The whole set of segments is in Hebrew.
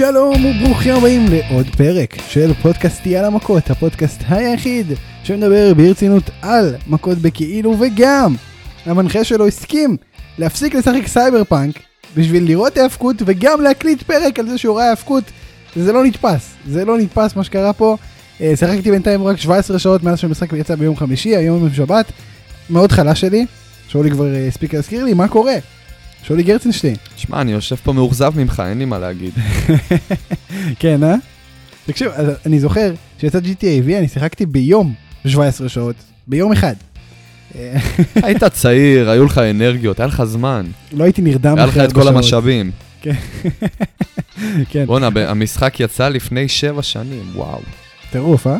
שלום וברוכים הבאים לעוד פרק של פודקאסט על המכות, הפודקאסט היחיד שמדבר ברצינות על מכות בכאילו וגם המנחה שלו הסכים להפסיק לשחק סייבר פאנק בשביל לראות האבקות וגם להקליט פרק על זה שהוא ראה האבקות. זה לא נתפס, זה לא נתפס מה שקרה פה. אה, שיחקתי בינתיים רק 17 שעות מאז שהמשחק יצא ביום חמישי, היום יום שבת. מאוד חלש שלי, שאולי כבר אה, הספיק להזכיר לי מה קורה. שאולי גרצנשטיין. שמע, אני יושב פה מאוכזב ממך, אין לי מה להגיד. כן, אה? תקשיב, אני זוכר שיצא GTA V, אני שיחקתי ביום 17 שעות, ביום אחד. היית צעיר, היו לך אנרגיות, היה לך זמן. לא הייתי נרדם היה לך את כל. המשאבים. כן, בואנה, ב- המשחק יצא לפני שבע שנים, וואו. טירוף, אה?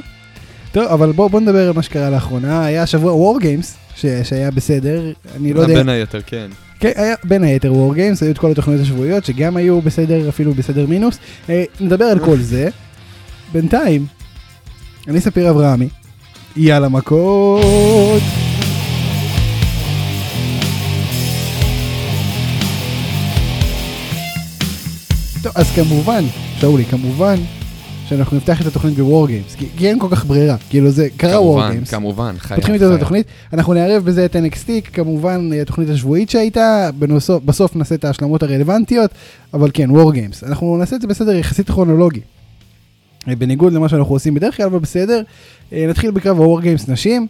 טוב, אבל בוא, בוא נדבר על מה שקרה לאחרונה. היה השבוע War Games, ש, שהיה בסדר, אני לא יודע... בין היתר, כן. כן, היה בין היתר War Games, היו את כל התוכניות השבועיות שגם היו בסדר, אפילו בסדר מינוס. אה, נדבר על כל זה. בינתיים, אני ספיר אברהמי, יאללה מכות. טוב, אז כמובן, שאולי, כמובן שאנחנו נפתח את התוכנית בוור גיימס, כי, כי אין כל כך ברירה, כאילו זה קרה וור כמובן, גיימס. כמובן, חייב. פותחים איתו את. התוכנית, אנחנו נערב בזה את NXT, כמובן התוכנית השבועית שהייתה, בנוסף, בסוף נעשה את ההשלמות הרלוונטיות, אבל כן, War Games. אנחנו נעשה את זה בסדר יחסית כרונולוגי. אה, בניגוד למה שאנחנו עושים בדרך כלל, אבל בסדר. אה, נתחיל בקרב ה-War Games נשים.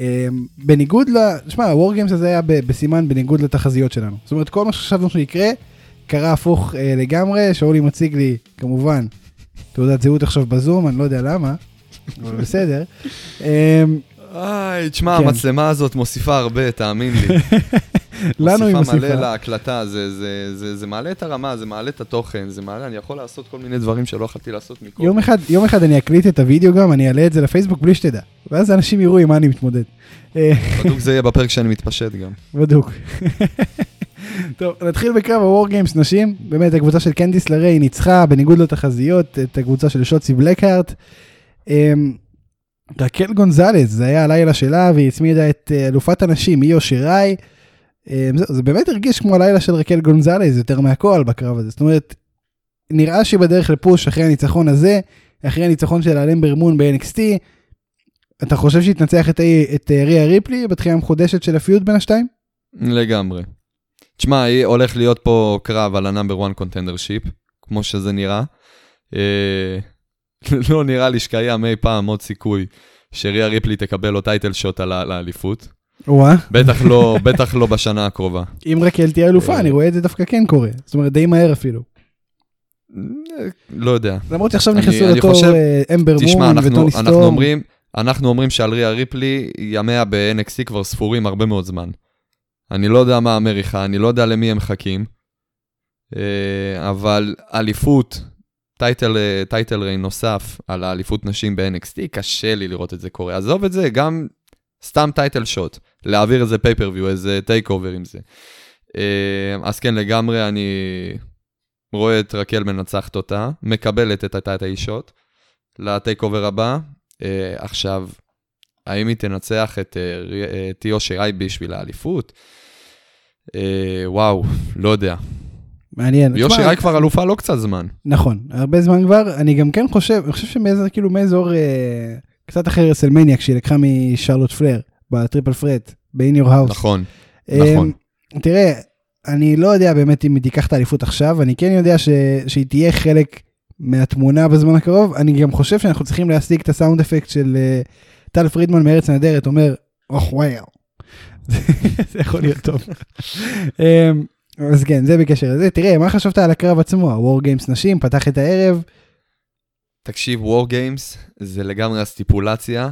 אה, בניגוד ל... שמע, ה-War Games הזה היה בסימן בניגוד לתחזיות שלנו. זאת אומרת, כל מה שחשבנו שיקרה, קרה הפוך לגמרי. שאולי מציג לי, כמובן, תעודת זהות עכשיו בזום, אני לא יודע למה, אבל בסדר. אה, איי, תשמע, כן. המצלמה הזאת מוסיפה הרבה, תאמין לי. לנו היא מוסיפה מוסיפה. מלא להקלטה, זה- זה- זה זה מעלה את הרמה, זה מעלה את התוכן, זה מעלה, אני יכול לעשות כל מיני דברים שלא יכולתי לעשות מקודם. יום אחד, יום אחד אני אקליט את הוידאו גם, אני אעלה את זה לפייסבוק בלי שתדע. ואז אנשים יראו עם מה אני מתמודד. בדיוק זה יהיה בפרק שאני מתפשט גם. בדוק. טוב, נתחיל בקרב Games נשים. באמת, הקבוצה של קנדיס לריי ניצחה, בניגוד לתחזיות, את הקבוצה של שוצי בלקהארט. אמ, רקל גונזלס, זה היה הלילה שלה, והיא הצמידה את אה, אלופת הנשים, איו שיראי. אמ, זה באמת הרגיש כמו הלילה של רקל גונזלס, יותר מהכל בקרב הזה. זאת אומרת, נראה שהיא בדרך ל push אחרי הניצחון הזה, אחרי הניצחון של על אמבר מון ב-NXT. אתה חושב שהיא תנצח את, את ריה ריפלי בתחילה המחודשת של ה feud בין השתיים? לגמרי. תשמע, הולך להיות פה קרב על ה number 1 contendership, כמו שזה נראה. אה, לא נראה לי שקיים אי פעם עוד סיכוי שריה ריפלי תקבל לו טייטל שוט על האליפות. וואה. בטח לא, בטח לא בשנה הקרובה. אם רקל תהיה אלופה, אה. אני רואה את זה דווקא כן קורה. זאת אומרת, די מהר אפילו. לא יודע. למרות שעכשיו נכנסו לתור אה, אמבר מון וטוני אנחנו, סטורם. אנחנו אומרים שעל ריה ריפלי, ימיה ב-NXT כבר ספורים הרבה מאוד זמן. אני לא יודע מה אמריקה, אני לא יודע למי הם מחכים, אה, אבל אליפות, title, אה, title reign נוסף על האליפות נשים ב-NXT, קשה לי לראות את זה קורה. עזוב את זה, גם סתם title shot, להעביר איזה pay-per-view, איזה TakeOver עם זה. אה, אז כן, לגמרי אני רואה את רקל מנצחת אותה, מקבלת את ה title shot. ל TakeOver הבא. עכשיו, האם היא תנצח את איו שיראי בשביל האליפות? Uh, וואו, לא יודע. מעניין. תשמע, שיראי כבר אלופה לא קצת זמן. נכון, הרבה זמן כבר. אני גם כן חושב, אני חושב שמאיזה, כאילו מאזור אה, קצת אחרי רסלמניה, כשהיא לקחה משרלוט פלר, ב triple threat, ב-In Your House. נכון. אה, נכון. תראה, אני לא יודע באמת אם היא תיקח את האליפות עכשיו, אני כן יודע ש... שהיא תהיה חלק מהתמונה בזמן הקרוב. אני גם חושב שאנחנו צריכים להשיג את ה sound effect של אה, טל פרידמן מארץ נהדרת, אומר, אוח וואו. זה יכול להיות טוב. אמ, אז כן, זה בקשר לזה. תראה, מה חשבת על הקרב עצמו? ה-War Games נשים, פתח את הערב. תקשיב, War Games זה לגמרי ה stipulation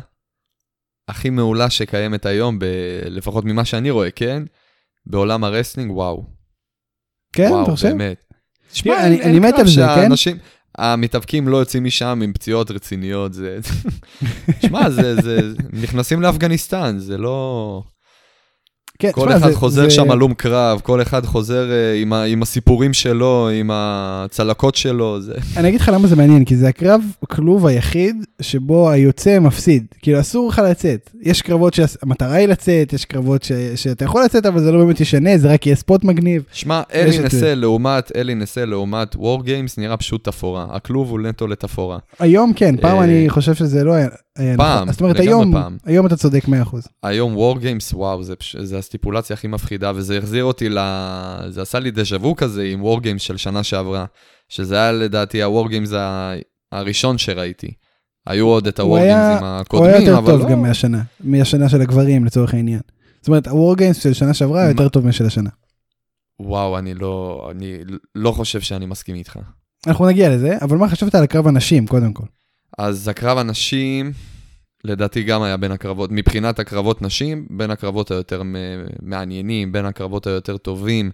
הכי מעולה שקיימת היום, ב... לפחות ממה שאני רואה, כן? בעולם ה wrestling, וואו. כן, וואו, אתה חושב? באמת. תראה, אין- אני- אין אני מת על זה, כן? שהאנשים- המתאבקים לא יוצאים משם עם פציעות רציניות, זה... שמע, זה, זה... נכנסים לאפגניסטן, זה לא... כן, כל תשמע, אחד זה- חוזר זה- שם הלום קרב, כל אחד חוזר אה, עם, ה, עם הסיפורים שלו, עם הצלקות שלו, זה... אני אגיד לך למה זה מעניין, כי זה הקרב כלוב היחיד שבו היוצא מפסיד. כאילו אסור לך לצאת. יש קרבות שהמטרה היא לצאת, יש קרבות ש... שאתה יכול לצאת אבל זה לא באמת ישנה, זה רק יהיה ספוט מגניב. שמע, אלי נסה. לעומת, אלי נסה לעומת וור גיימס נראה פשוט תפאורה. הכלוב הוא נטו לתפאורה. היום כן, פעם אה, אני חושב שזה לא היה... פעם, נכון. זאת אומרת לגמרי היום, פעם. היום אתה צודק 100%. היום וור גיימס, וואו, זה, זה הסטיפולציה הכי מפחידה, וזה החזיר אותי ל... זה עשה לי דז'ה וו כזה עם וור גיימס של שנה שעברה, שזה היה לדעתי הוור גיימס ה... הראשון שראיתי. היו עוד את הוא הוור היה- עם הוא היה הקודמים, יותר אבל טוב לא... גם מהשנה, מהשנה של הגברים לצורך העניין. זאת אומרת, הוור גיימס של שנה שעברה היה מה? יותר טוב משל השנה. וואו, אני לא, אני לא חושב שאני מסכים איתך. אנחנו נגיע לזה, אבל מה חשבת על הקרב הנשים קודם כל? אז הקרב הנשים, לדעתי גם היה בין הקרבות, מבחינת הקרבות נשים, בין הקרבות היותר מעניינים, בין הקרבות היותר טובים,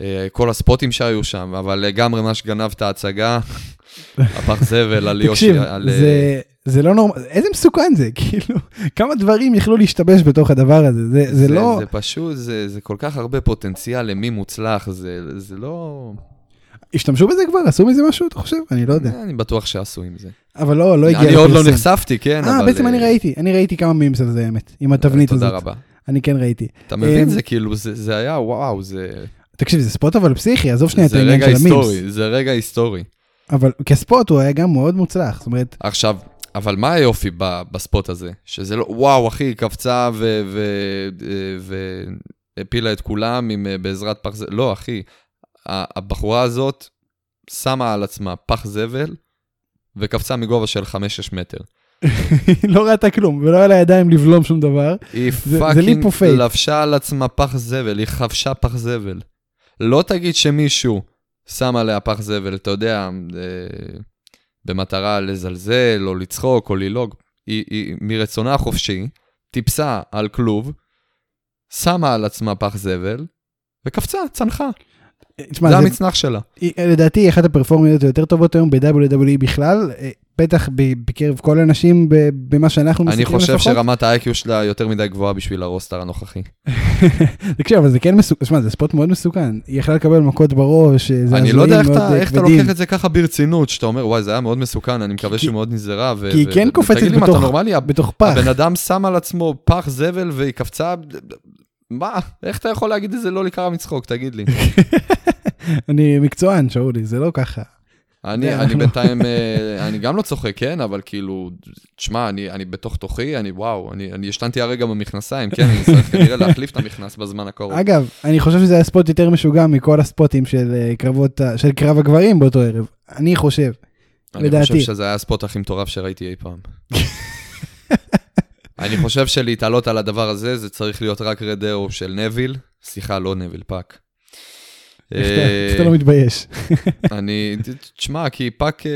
אה, כל הספוטים שהיו שם, אבל לגמרי מה שגנב את ההצגה, הפח זבל על יושי, תקשיב, על... אה, זה, זה לא נורמל, איזה מסוכן זה, כאילו, כמה דברים יכלו להשתבש בתוך הדבר הזה, זה, זה, לא, זה פשוט, זה, זה כל כך הרבה פוטנציאל למי מוצלח, זה, זה לא... השתמשו בזה כבר, עשו מזה משהו, אתה חושב? אני לא יודע, אני בטוח שעשו עם זה. אבל לא, לא הגיע אני עוד לא לפרסם. נחשפתי, כן, אבל... אה, בעצם אני אה, ראיתי, אני ראיתי כמה מימס על זה, האמת, עם התבנית הזאת. תודה רבה. אני כן ראיתי. אתה מבין, אה, זה כאילו, זה זה היה, וואו, זה... תקשיב, זה ספוט אבל פסיכי, עזוב שנייה את זה העניין רגע של המימס. היסטורי, זה רגע היסטורי. אבל כ spot הוא היה גם מאוד מוצלח, זאת אומרת, עכשיו, אבל מה היופי ב spot הזה? שזה לא, וואו, אחי, קפצה והפילה את כולם עם, אה, בעזרת פח זבל. לא, אחי, הבחורה הזאת שמה על עצמה פח זבל וקפצה מגובה של 5-6 מטר. היא לא ראתה כלום, ולא היה לה ידיים לבלום שום דבר. היא fucking. לבשה על עצמה פח זבל, היא חבשה פח זבל. לא תגיד שמישהו שם עליה פח זבל, אתה יודע, אה, במטרה לזלזל או לצחוק או ללעוג. היא, היא מרצונה החופשי, טיפסה על כלוב, שמה על עצמה פח זבל, וקפצה, צנחה. תשמע, זה המצנח שלה. לדעתי היא אחת הפרפורמיות היותר טובות היום ב-WWE בכלל, אה, בטח בקרב כל האנשים ב- במה שאנחנו אני מסתכלים חושב לפחות. שרמת ה-IQ שלה יותר מדי גבוהה בשביל הרוסטר הנוכחי. תקשיב, אבל זה כן מסוכן, שמע, זה ספוט מאוד מסוכן. היא יכלה לקבל מכות בראש, אה, זה אני לא יודע איך אתה, אה. לוקח את זה ככה ברצינות, שאתה אומר, וואי, זה היה מאוד מסוכן, אני מקווה שהוא מאוד נזהרה. כי היא כן קופצת בתוך פח. הבן אדם שם על עצמו פח זבל והיא קפצה... מה? איך אתה יכול להגיד את זה לא לקרע מצחוק? תגיד לי. אני מקצוען, שאולי, זה לא ככה. אני, אני בינתיים, אה, אני גם לא צוחק, כן? אבל כאילו, תשמע, אני, אני בתוך תוכי, אני וואו, אני, אני השתנתי הרגע במכנסיים, כן? אני צריך כנראה להחליף את המכנס בזמן הקרוב. אגב, אני חושב שזה היה spot יותר משוגע מכל ה spotים של אה, קרבות, של קרב הגברים באותו ערב. אני חושב. אני לדעתי. חושב שזה היה ה spot הכי מטורף שראיתי אי פעם. אני חושב שלהתעלות על הדבר הזה, זה צריך להיות רק red arrow של נוויל, סליחה, לא נוויל, פאק. איך אתה- לא מתבייש. אני, תשמע, כי פאק אה,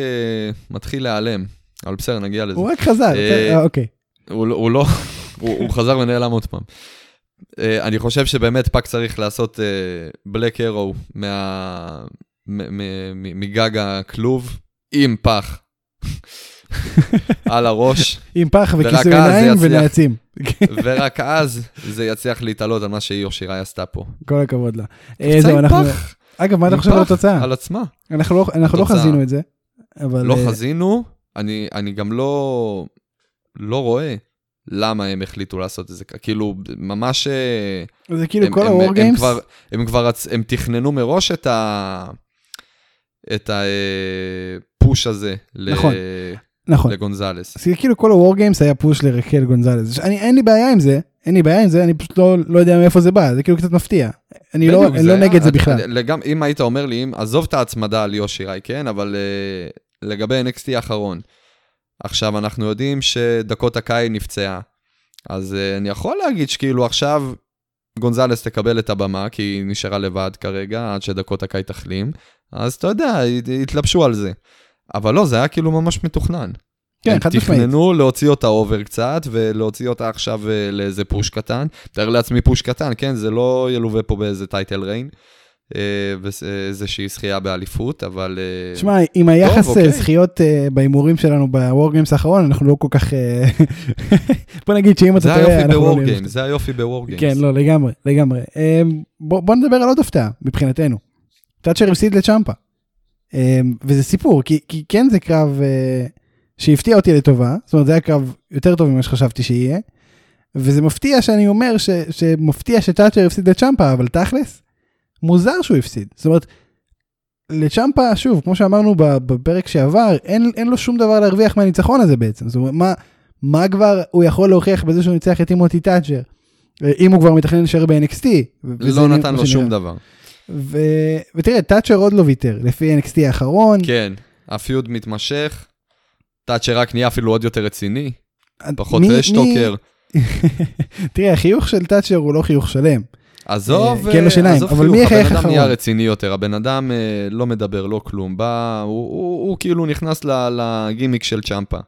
מתחיל להיעלם, אבל בסדר, נגיע לזה. הוא רק חזר, אה, אה, אוקיי. הוא, לא- הוא לא, הוא, חזר ונעלם עוד פעם. אני חושב שבאמת פאק צריך לעשות black arrow מגג הכלוב עם פח על הראש, עם פח וכיסוי עיניים. ונעצים. ורק אז זה יצליח להתעלות על מה שאיו שיראי עשתה פה. כל הכבוד לה. אה, קפצה זהו, עם אנחנו... פח, אגב, מה אתה חושב על התוצאה? על עצמה. אנחנו לא- אנחנו לא. חזינו את זה, אבל... לא אה, חזינו, אני, אני גם לא, לא רואה למה הם החליטו לעשות את זה. כאילו, ממש... אה, זה כאילו הם- כל הם- הוור הם כבר, הם כבר, הם תכננו מראש את ה... את הפוש הזה. ל- נכון. לגונזלס. אז כאילו כל הוור גיימס היה פוש לרקל גונזלס. אני אין לי בעיה עם זה, אין לי בעיה עם זה, אני פשוט לא לא יודע מאיפה זה בא, זה כאילו קצת מפתיע. אני לא בדיוק, אני לא נגד זה אני- בכלל. גם אם היית אומר לי, אם, עזוב את ההצמדה על יושי ראי, כן? אבל uh, לגבי NXT האחרון, עכשיו אנחנו יודעים שדקות הקאי נפצעה, אז uh, אני יכול להגיד שכאילו עכשיו גונזלס תקבל את הבמה, כי היא נשארה לבד כרגע, עד שדקות הקאי תחלים, אז אתה יודע, התלבשו על זה. אבל לא, זה היה כאילו ממש מתוכנן. כן, הם חד משמעית. תכננו להוציא אותה אובר קצת, ולהוציא אותה עכשיו אה, לאיזה פוש קטן. תאר לעצמי פוש קטן, כן? זה לא ילווה פה באיזה טייטל ריין. ואיזושהי זכייה באליפות, אבל... אה, שמע, עם היחס אוקיי. אה, זכיות בהימורים שלנו בוור-גיימס האחרון, אנחנו לא כל כך... בוא נגיד שאם אתה זה טועה, היופי אנחנו לא בוור נהיה גיימס, זה היופי בוור גיימס. כן, לא, לגמרי, לגמרי. בוא בוא נדבר על עוד הפתעה מבחינתנו. תאצ'ר הפסיד לצ'מפה. אה, וזה סיפור, כי, כי כן זה קרב אה, שהפתיע אותי לטובה, זאת אומרת זה היה קרב יותר טוב ממה שחשבתי שיהיה. וזה מפתיע שאני אומר ש, שמפתיע שתאצ'ר הפסיד לצ'מפה, אבל תכלס, מוזר שהוא הפסיד. זאת אומרת, לצ'מפה, שוב, כמו שאמרנו בפרק שעבר, אין, אין לו שום דבר להרוויח מהניצחון הזה בעצם. זאת אומרת, מה, מה כבר הוא יכול להוכיח בזה שהוא ניצח את טימותי תאצ'ר? אה, אם הוא כבר מתכנן להישאר ב-NXT. לא נתן לו. שום דבר. ו... ותראה, תאצ'ר עוד לא ויתר, לפי NXT האחרון. כן, הפיוד מתמשך, תאצ'ר רק נהיה אפילו עוד יותר רציני, פחות רשטוקר. תראה, החיוך של תאצ'ר הוא לא חיוך שלם. עזוב, אה, כי אין לו שיניים, אבל מי יחייך הבן אדם? נהיה רציני יותר, הבן אדם אה, לא מדבר, לא כלום, בא, הוא, הוא, הוא כאילו נכנס לגימיק של צ'מפה.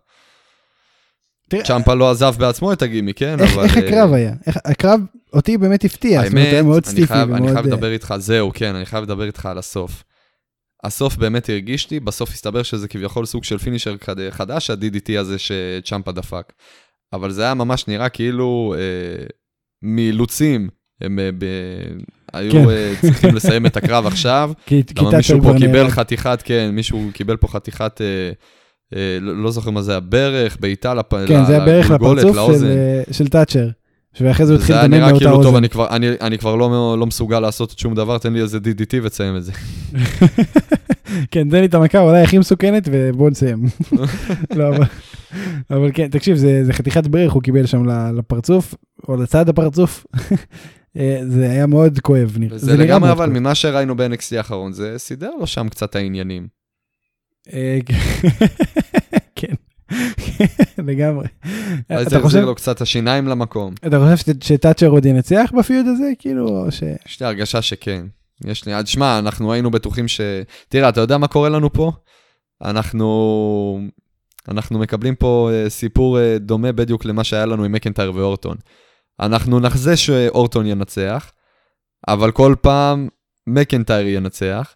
צ'מפה לא עזב בעצמו את הגימיק, כן? איך, אבל... איך אה, הקרב היה? איך, הקרב אותי באמת הפתיע, זאת אומרת, היה האמת, מאוד סטיפי חייב, אני. חייב אה, לדבר איתך, זהו, כן, אני חייב לדבר איתך על הסוף. הסוף באמת הרגיש לי, בסוף הסתבר שזה כביכול סוג של פינישר חד- חדש, ה-DDT הזה שצ'מפה דפק. אבל זה היה ממש נראה כאילו אה, מאילוצים, הם אה, ב... היו כן. אה, צריכים לסיים את הקרב עכשיו. למה מישהו פה קיבל. חתיכת, כן, מישהו קיבל פה חתיכת, אה, אה, לא לא זוכר מה זה, הברך, בעיטה לפ... כן, זה היה בערך לגולגולת, לפרצוף של, לאוזן. אה, של תאצ'ר. ואחרי זה הוא זה התחיל לדמם נראה מאותה כאילו, טוב, אוזן. אני כבר, אני, אני כבר לא, לא מסוגל לעשות שום דבר, תן לי איזה DDT ותסיים את זה. כן, תן לי את המכה אולי הכי מסוכנת ובואו נסיים. לא, אבל, אבל כן, תקשיב, זה, זה חתיכת ברך הוא קיבל שם לפרצוף, או לצד הפרצוף. אה, זה היה מאוד כואב. נראה- זה נראה לגמרי, אבל כואב. ממה שראינו ב-NXT האחרון, זה סידר לו שם קצת העניינים. כן, לגמרי. אולי זה החזיר לו קצת השיניים למקום. אתה חושב שתאצ'ר עוד ינצח בפיוד הזה? כאילו, ש... יש לי הרגשה שכן. יש לי, אז שמע, אנחנו היינו בטוחים ש... תראה, אתה יודע מה קורה לנו פה? אנחנו... אנחנו מקבלים פה אה, סיפור אה, דומה בדיוק למה שהיה לנו עם מקנטייר ואורטון. אנחנו נחזה שאורטון ינצח, אבל כל פעם מקנטייר ינצח,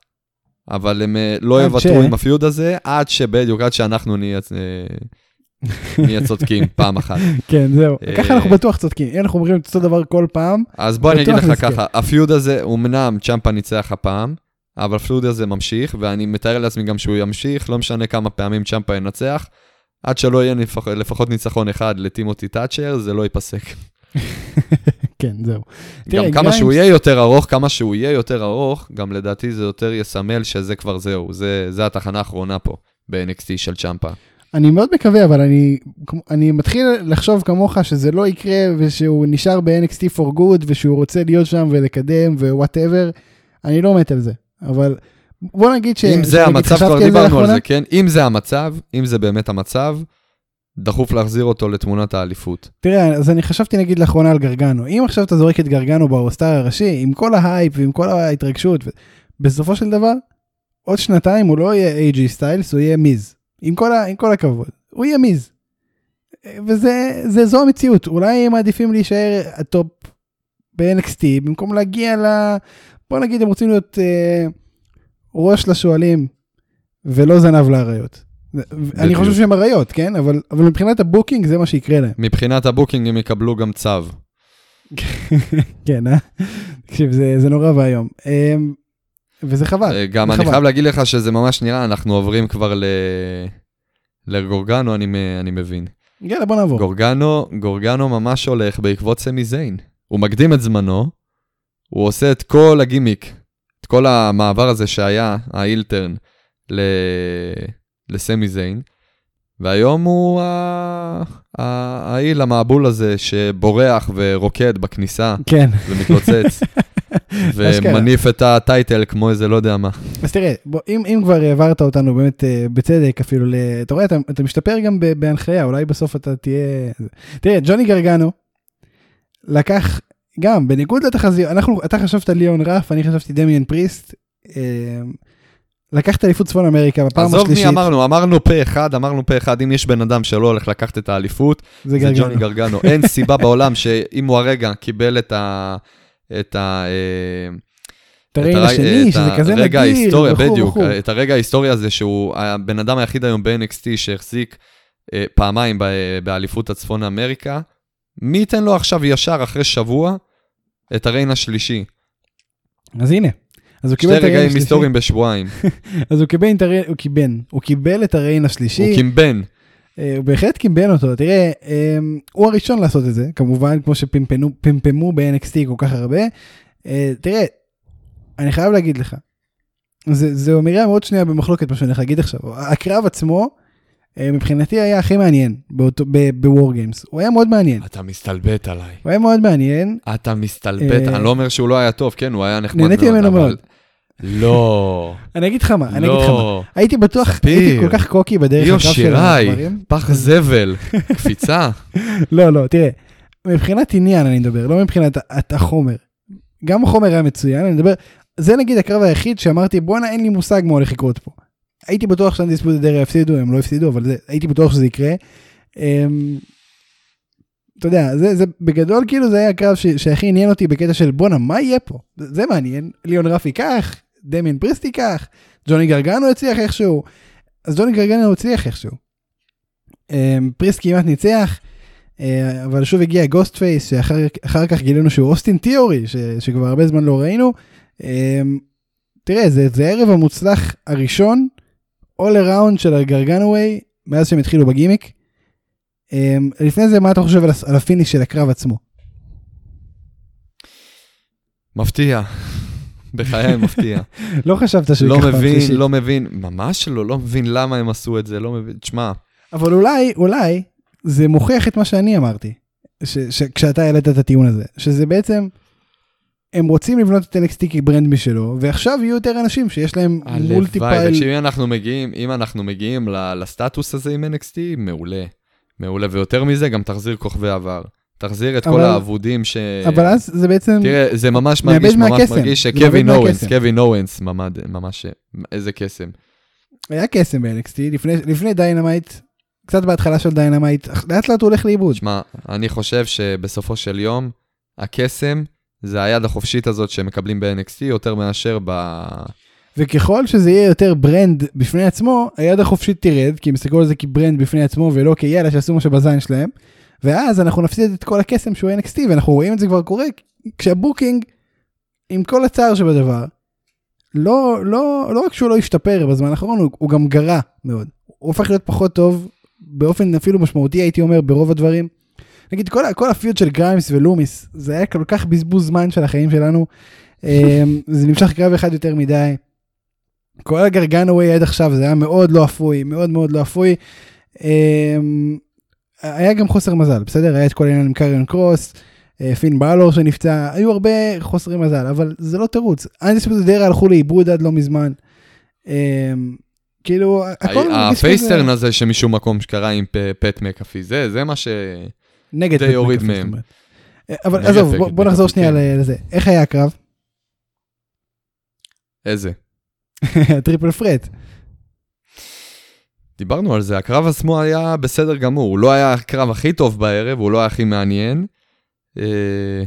אבל הם אה, לא יוותרו עם הפיוד הזה, עד שבדיוק, עד שאנחנו נהיה... אה, נהיה צודקים פעם אחת. כן, זהו. אה, ככה אנחנו בטוח צודקים. אם אנחנו אומרים את אותו דבר כל פעם, אז בוא אני אגיד לך. ככה, הפיוד הזה, אמנם צ'מפה ניצח הפעם, אבל הפיוד הזה ממשיך, ואני מתאר לעצמי גם שהוא ימשיך, לא משנה כמה פעמים צ'מפה ינצח, עד שלא יהיה לפח, לפחות ניצחון אחד לטימותי תאצ'ר, זה לא ייפסק. כן, זהו. גם כמה שהוא יהיה יותר ארוך, כמה שהוא יהיה יותר ארוך, גם לדעתי זה יותר יסמל שזה כבר זהו, זה, זה התחנה האחרונה פה, ב-NXT של צ'מפה. אני מאוד מקווה, אבל אני, אני מתחיל לחשוב כמוך שזה לא יקרה ושהוא נשאר ב-NXT for good ושהוא רוצה להיות שם ולקדם whatever. אני לא מת על זה, אבל בוא נגיד ש... אם זה המצב, כבר דיברנו על זה, כן? אם זה המצב, אם זה באמת המצב, דחוף להחזיר אותו לתמונת האליפות. תראה, אז אני חשבתי נגיד לאחרונה על גרגנו. אם עכשיו אתה זורק את גרגנו ב roster הראשי, עם כל ההייפ ועם כל ההתרגשות, ו- בסופו של דבר, עוד שנתיים הוא לא יהיה AJ סטיילס, הוא יהיה מיז. עם כל, ה- עם כל הכבוד. הוא יהיה מיז. וזה זה, זו המציאות. אולי הם מעדיפים להישאר ה top ב-NXT, במקום להגיע ל... בוא נגיד הם רוצים להיות אה, ראש לשועלים ולא זנב לאריות. אני. חושב שהם אריות, כן? אבל, אבל מבחינת ה booking זה מה שיקרה להם. מבחינת ה booking הם יקבלו gutso. כן, אה? תקשיב, זה, זה נורא ואיום. אמ, וזה חבל. אה, גם אני חבל. חייב להגיד לך שזה ממש נראה, אנחנו עוברים כבר ל... לגורגנו, אני, אני מבין. יאללה, בוא נעבור. גורגנו, גורגנו ממש הולך בעקבות סמי זיין. הוא מקדים את זמנו, הוא עושה את כל הגימיק, את כל המעבר הזה שהיה, האילטרן, ל... לסמי זיין, והיום הוא ה- ה- האיל המעבול הזה שבורח ורוקד בכניסה כן, ומתלוצץ, ומניף את הטייטל כמו איזה לא יודע מה. אז תראה, בוא, אם, אם כבר העברת אותנו באמת אה, בצדק אפילו. אתה רואה, אתה, אתה משתפר גם בהנחיה, אולי בסוף אתה תהיה... תראה, ג'וני גרגנו לקח, גם, בניגוד לתחזיות, אנחנו, אתה חשבת ליאון רף, אני חשבתי דמיאן פריסט, אה, לקח את אליפות צפון אמריקה בפעם עזוב השלישית, מי אמרנו, אמרנו פה אחד, אמרנו פה אחד, אם יש בן אדם שלא הולך לקחת את האליפות, זה זה גרגנו. ג'וני גרגנו. אין סיבה בעולם שאם הוא הרגע קיבל את ה... את ה... אה, את הריין הר- השני, שזה כזה הרגע נדיר, ההיסטורי, וכו' בדיוק. את הרגע ההיסטורי הזה שהוא הבן אדם היחיד היום ב-NXT שהחזיק אה, פעמיים ב- באליפות הצפון אמריקה. מי ייתן לו עכשיו ישר אחרי שבוע את הריין השלישי? אז הנה. אז הוא שתי קיבל את הריין רגעים השלישי. היסטוריים בשבועיים. אז הוא קיבל את הריין, הוא קיבל, הוא קיבל את הריין השלישי. הוא קימבן. אה, הוא בהחלט קימבן אותו, תראה, אה, הוא הראשון לעשות את זה, כמובן, כמו שפמפמו ב-NXT כל כך הרבה. אה, תראה, אני חייב להגיד לך, זה- זו אמירה מאוד שנויה במחלוקת מה שאני הולך להגיד עכשיו. הקרב עצמו, מבחינתי היה הכי מעניין בוור גיימס. הוא היה מאוד מעניין. אתה מסתלבט עליי. הוא היה מאוד מעניין. אתה מסתלבט, אני לא אומר שהוא לא היה טוב, כן, הוא היה נחמד מאוד. נהניתי ממנו אבל- מאוד. לא, אני אגיד לך מה, אני אגיד לך מה. לא. הייתי בטוח. הייתי כל כך קוקי בדרך הקרב של הדברים. פח זבל, קפיצה. לא, לא, תראה, מבחינת עניין אני מדבר, לא מבחינת החומר. גם החומר היה מצוין, אני מדבר, זה נגיד הקרב היחיד שאמרתי, בואנה, אין לי מושג מה הולך לקרות פה. הייתי בטוח שה Undisputed Era יפסידו, הם לא הפסידו, אבל זה, הייתי בטוח שזה יקרה. אמ, אתה יודע, זה, זה בגדול כאילו זה היה הקרב שהכי עניין אותי בקטע של בואנה, מה יהיה פה? זה, זה מעניין, ליאון ראף ייקח, דמיין פריסט ייקח, ג'וני גרגנו הצליח איכשהו, אז ג'וני גרגנו הצליח איכשהו. אמ, פריסט כמעט ניצח, אה, אבל שוב הגיע גוסט פייס שאחר אחר כך גילינו שהוא אוסטין תיאורי ש, שכבר הרבה זמן לא ראינו. אמ, תראה זה, זה הערב המוצלח הראשון all around של ה Gargano Way מאז שהם התחילו בגימיק. אמ, לפני זה מה אתה חושב על ה finish של הקרב עצמו? מפתיע. בחיי מפתיע. לא חשבת שהוא לא ייקח פעם מבין, שלישית. לא מבין, ממש לא, לא מבין למה הם עשו את זה, לא מבין, תשמע, אבל אולי אולי זה מוכיח את מה שאני אמרתי ש, ש, כשאתה העלית את הטיעון הזה שזה בעצם. הם רוצים לבנות את NXT כ brand משלו ועכשיו יהיו יותר אנשים שיש להם הלוואי, multiple תקשיב, אם אנחנו מגיעים, אם אנחנו מגיעים לסטטוס הזה עם NXT, מעולה. מעולה, ויותר מזה, גם תחזיר כוכבי עבר. תחזיר את כל אבל- האבודים ש... אבל אז זה בעצם תראה, זה ממש מרגיש, ממש מהקסם. מרגיש שקווין אורנס. קווין אורנס, ממש, ממש, איזה קסם. היה קסם ב-NXT לפני, לפני דיינמייט, קצת בהתחלה של דיינמייט, לאט לאט הוא הולך לאיבוד. שמע, אני חושב שבסופו של יום, הקסם זה היד החופשית הזאת שמקבלים ב-NXT יותר מאשר ב... וככל שזה יהיה יותר brand בפני עצמו, היד החופשית תרד, כי הם יסתכלו על זה כ brand בפני עצמו ולא כיאללה שעשו מה שבזין שלהם, ואז אנחנו נפסיד את כל הקסם שהוא NXT, ואנחנו רואים את זה כבר קורה, כשה booking, עם כל הצער שבדבר, לא, לא, לא רק שהוא לא השתפר בזמן האחרון, הוא, הוא גם גרע מאוד. הוא הופך להיות פחות טוב, באופן אפילו משמעותי הייתי אומר, ברוב הדברים. נגיד כל, כל ה feud של גריימס ולומיס, זה היה כל כך בזבוז זמן של החיים שלנו. אמ, זה נמשך קרב אחד יותר מדי. כל ה Gargano Way עד עכשיו זה היה מאוד לא אפוי, מאוד מאוד לא אפוי. היה גם חוסר מזל, בסדר? היה את כל העניין עם קריון קרוס, אה, פין בלור שנפצע, היו הרבה חוסרי מזל, אבל זה לא תירוץ. Undisputed Era הלכו לאיבוד עד לא מזמן. אמ, כאילו, כל ה face turn הזה שמשום מקום שקרה עם פט מקאפי, זה זה מה ש... נגד די מקאפי, מהם. אה, אבל עזוב, בוא- נחזור שנייה כן. לזה. איך היה הקרב? איזה. triple threat. דיברנו על זה, הקרב עצמו היה בסדר גמור, הוא לא היה הקרב הכי טוב בערב, הוא לא היה הכי מעניין. אה,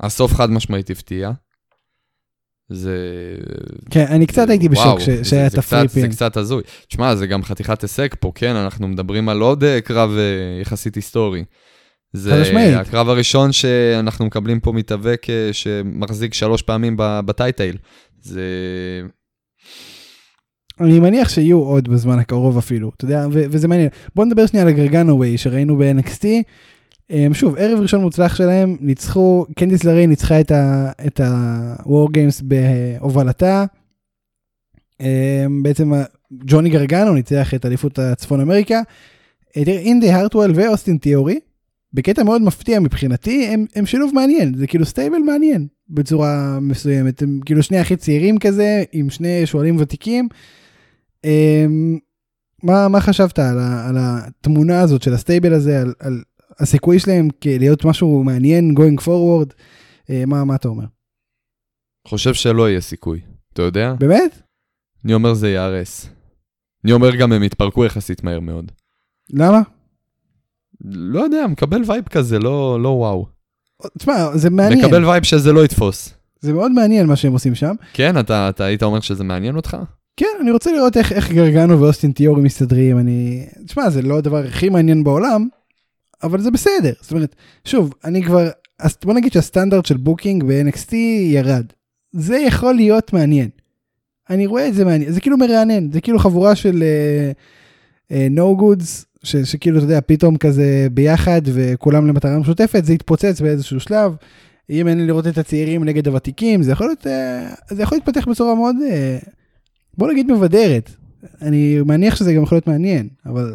הסוף חד משמעית הפתיע. זה... כן, אני קצת הייתי בשוק זה- שהיה זה את הפריפין. זה קצת הזוי. תשמע, זה גם חתיכת הישג פה, כן, אנחנו מדברים על עוד אה, קרב אה, יחסית היסטורי. זה משמעית. הקרב הראשון שאנחנו מקבלים פה מתאבק אה, שמחזיק שלוש פעמים בטייטייל. זה... אני מניח שיהיו עוד בזמן הקרוב אפילו, אתה יודע, ו- וזה מעניין. בוא נדבר שנייה על הגרגנווי שראינו ב-NXT. Um, שוב, ערב ראשון מוצלח שלהם, ניצחו, קנדיס לריי ניצחה את ה- את ה-War Games בהובלתה. Um, בעצם ג'וני גרגנו ניצח את אליפות הצפון אמריקה. אה, תראה, אינדי הרטוול ואוסטין תיאורי, בקטע מאוד מפתיע מבחינתי, הם, הם שילוב מעניין, זה כאילו stable מעניין בצורה מסוימת, הם כאילו שני הכי צעירים כזה, עם שני שועלים ותיקים. אמ, מה, מה חשבת על, ה, על התמונה הזאת של ה stable הזה, על, על הסיכוי שלהם להיות משהו מעניין going forward? אה, מה, מה אתה אומר? חושב שלא יהיה סיכוי, אתה יודע? באמת? אני אומר זה ייהרס. אני אומר גם הם יתפרקו יחסית מהר מאוד. למה? לא יודע, מקבל vibe כזה, לא, לא וואו. תשמע, זה מעניין. מקבל vibe שזה לא יתפוס. זה מאוד מעניין מה שהם עושים שם. כן, אתה, אתה היית אומר שזה מעניין אותך? כן, אני רוצה לראות איך, איך גרגנו ואוסטין תיאורי מסתדרים. אני... תשמע, זה לא הדבר הכי מעניין בעולם, אבל זה בסדר. זאת אומרת, שוב, אני כבר... אז בוא נגיד שהסטנדרט של booking ב-NXT ירד. זה יכול להיות מעניין. אני רואה את זה מעניין, זה כאילו מרענן, זה כאילו חבורה של uh, uh, no goods, ש, שכאילו, אתה יודע, פתאום כזה ביחד וכולם למטרה משותפת, זה יתפוצץ באיזשהו שלב. אם אין לי לראות את הצעירים נגד הוותיקים, זה יכול להיות, uh, זה יכול להתפתח בצורה מאוד, uh, בוא נגיד מבדרת. אני מניח שזה גם יכול להיות מעניין, אבל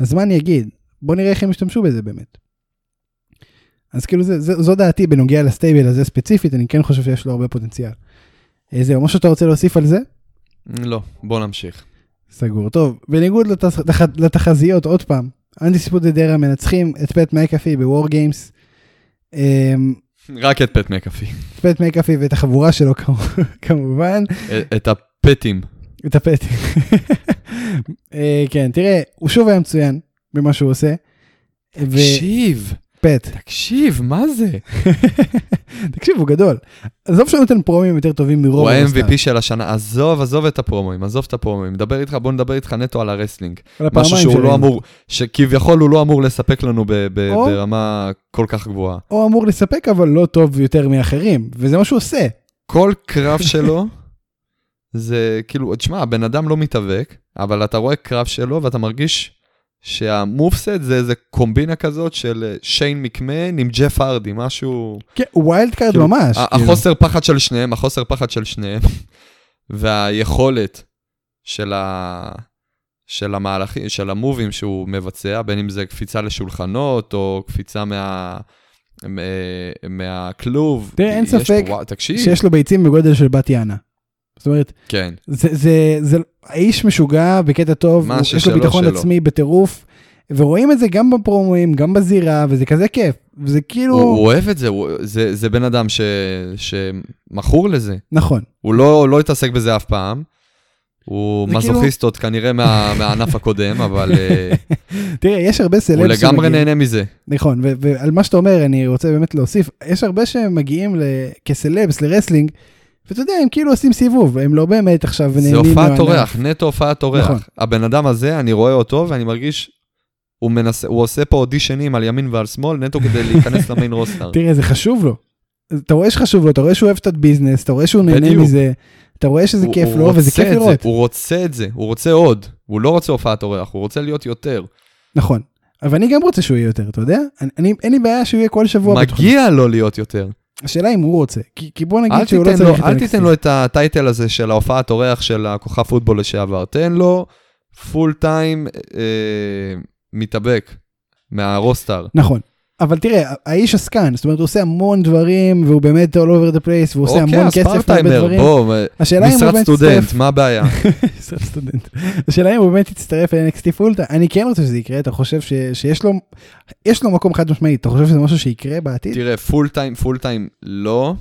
הזמן יגיד. בוא נראה איך הם ישתמשו בזה באמת. אז כאילו זה, זה, זו דעתי בנוגע ל stable הזה ספציפית, אני כן חושב שיש לו הרבה פוטנציאל. אה, זהו, משהו שאתה רוצה להוסיף על זה? לא, בוא נמשיך. סגור. טוב, בניגוד לתח, לתח, לתחזיות, עוד פעם, Undisputed Era מנצחים את פט מקאפי בוור גיימס. רק את פט מקאפי. פט מקאפי ואת החבורה שלו כמובן. את הפטים. הפטים. אה, כן, תראה, הוא שוב היה מצוין במה שהוא עושה. תקשיב. פט. תקשיב, מה זה? תקשיב, הוא גדול. עזוב שהוא נותן פרומואים יותר טובים מרוב הוא ה-MVP של השנה, עזוב, עזוב את הפרומואים, עזוב את הפרומואים, מדבר איתך, בוא נדבר איתך נטו על ה wrestling. על משהו שהוא לא. אמור, שכביכול הוא לא אמור לספק לנו ב- ב- או- ברמה כל כך גבוהה. הוא אמור לספק, אבל לא טוב יותר מאחרים, וזה מה שהוא עושה. כל קרב שלו, זה כאילו, תשמע, הבן אדם לא מתאבק, אבל אתה רואה קרב שלו ואתה מרגיש שה moveset זה איזה קומבינה כזאת של אה, שיין מקמן עם ג'ף הרדי, משהו... כן, wild card כאילו, ממש. כאילו. החוסר פחד של שניהם, החוסר פחד של שניהם, והיכולת של, ה... של המהלכים, של המובים שהוא מבצע, בין אם זה קפיצה לשולחנות, או קפיצה מה... מה- מהכלוב. תראה, אין ספק. שיש לו ביצים בגודל של בת יענה. זאת אומרת, כן. זה, זה, זה, האיש משוגע בקטע טוב, הוא, יש לו ביטחון שלו. עצמי בטירוף, ורואים את זה גם בפרומואים, גם בזירה, וזה כזה כיף. וזה כאילו, הוא, הוא אוהב את זה, הוא, זה, זה בן אדם ש, שמכור לזה. נכון. הוא לא, לא התעסק בזה אף פעם. הוא זה כאילו- מזוכיסט עוד כנראה מה, מהענף הקודם, אבל אה, תראה, יש הרבה סלבס הוא לגמרי נהנה מזה. נכון, ועל מה שאתה אומר, אני רוצה באמת להוסיף, יש הרבה שמגיעים כ celebs ל wrestling, ואתה יודע, הם כאילו עושים סיבוב, הם לא באמת עכשיו זה נהנים הופעת מהענף. אורח, נטו הופעת אורח. נכון. הבן אדם הזה, אני רואה אותו ואני מרגיש, הוא, מנסה, הוא עושה פה אודישנים על ימין ועל שמאל, נטו כדי להיכנס ל main roster. תראה, זה חשוב לו. אתה רואה שחשוב לו, אתה רואה שהוא אוהב את ה business, אתה רואה שהוא נהנה. מזה, אתה רואה שזה כיף לו, וזה כיף זה, לראות. הוא רוצה את זה, הוא רוצה עוד. הוא לא רוצה הופעת אורח, הוא רוצה להיות יותר. נכון. אבל אני גם רוצה שהוא יהיה יותר, אתה יודע? אני, אני, אין לי בעיה שהוא יהיה כל שבוע. מגיע לו להיות יותר. השאלה אם הוא רוצה. כי, כי בוא אל נגיד שהוא לא תיתן, לו, צריך את אל NXT. תיתן לו את הטייטל הזה של ההופעת אורח של הכוכב פוטבול לשעבר, תן לו פול טיים אה, מתאבק מהרוסטר. נכון. אבל תראה, האיש עסקן, זאת אומרת, הוא עושה המון דברים, והוא באמת all over the place, והוא עושה אוקיי, המון אז כסף בהרבה פארטיימר, דברים. בוא, השאלה אם הוא באמת, מה הבעיה? משרד סטודנט. השאלה אם הוא באמת יצטרף ל-NXT full time, אני כן רוצה שזה יקרה, אתה חושב שיש לו, יש לו מקום חד משמעית, אתה חושב שזה משהו שיקרה בעתיד? תראה, full time, full time לא,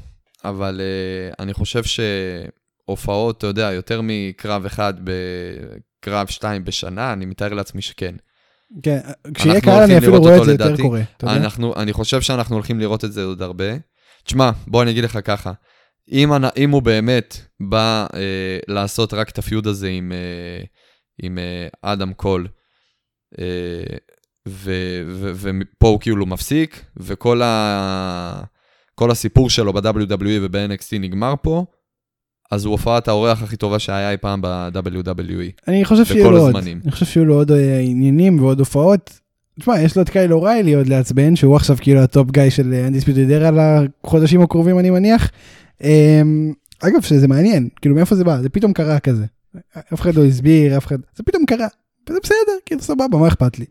אבל uh, אני חושב שהופעות, אתה יודע, יותר מקרב אחד בקרב שתיים בשנה, אני מתאר לעצמי שכן. כן, כשיהיה קהל אני אפילו רואה את זה יותר. קורה? אנחנו, אני חושב שאנחנו הולכים לראות את זה עוד הרבה. תשמע, בוא אני אגיד לך ככה, אם, אנ- אם הוא באמת בא אה, לעשות רק את הפיוד הזה עם, אה, עם אה, אדם קול, אה, ו- ו- ופה הוא כאילו מפסיק, וכל ה... כל הסיפור שלו ב-WWE וב-NXT נגמר פה, אז הוא הופעת האורח הכי טובה שהיה אי פעם ב-WWE. אני חושב שיהיו לו עוד. אני חושב שיהיו לו עוד אה, עניינים ועוד הופעות. תשמע, יש לו את קייל אוריילי עוד לעצבן, שהוא עכשיו כאילו ה top guy של Undisputed Era לחודשים הקרובים אני מניח. אמ, אגב, שזה מעניין, כאילו מאיפה זה בא? זה פתאום קרה כזה. אף אחד לא הסביר, אף אחד, זה פתאום קרה. וזה בסדר, כאילו סבבה, מה אכפת לי.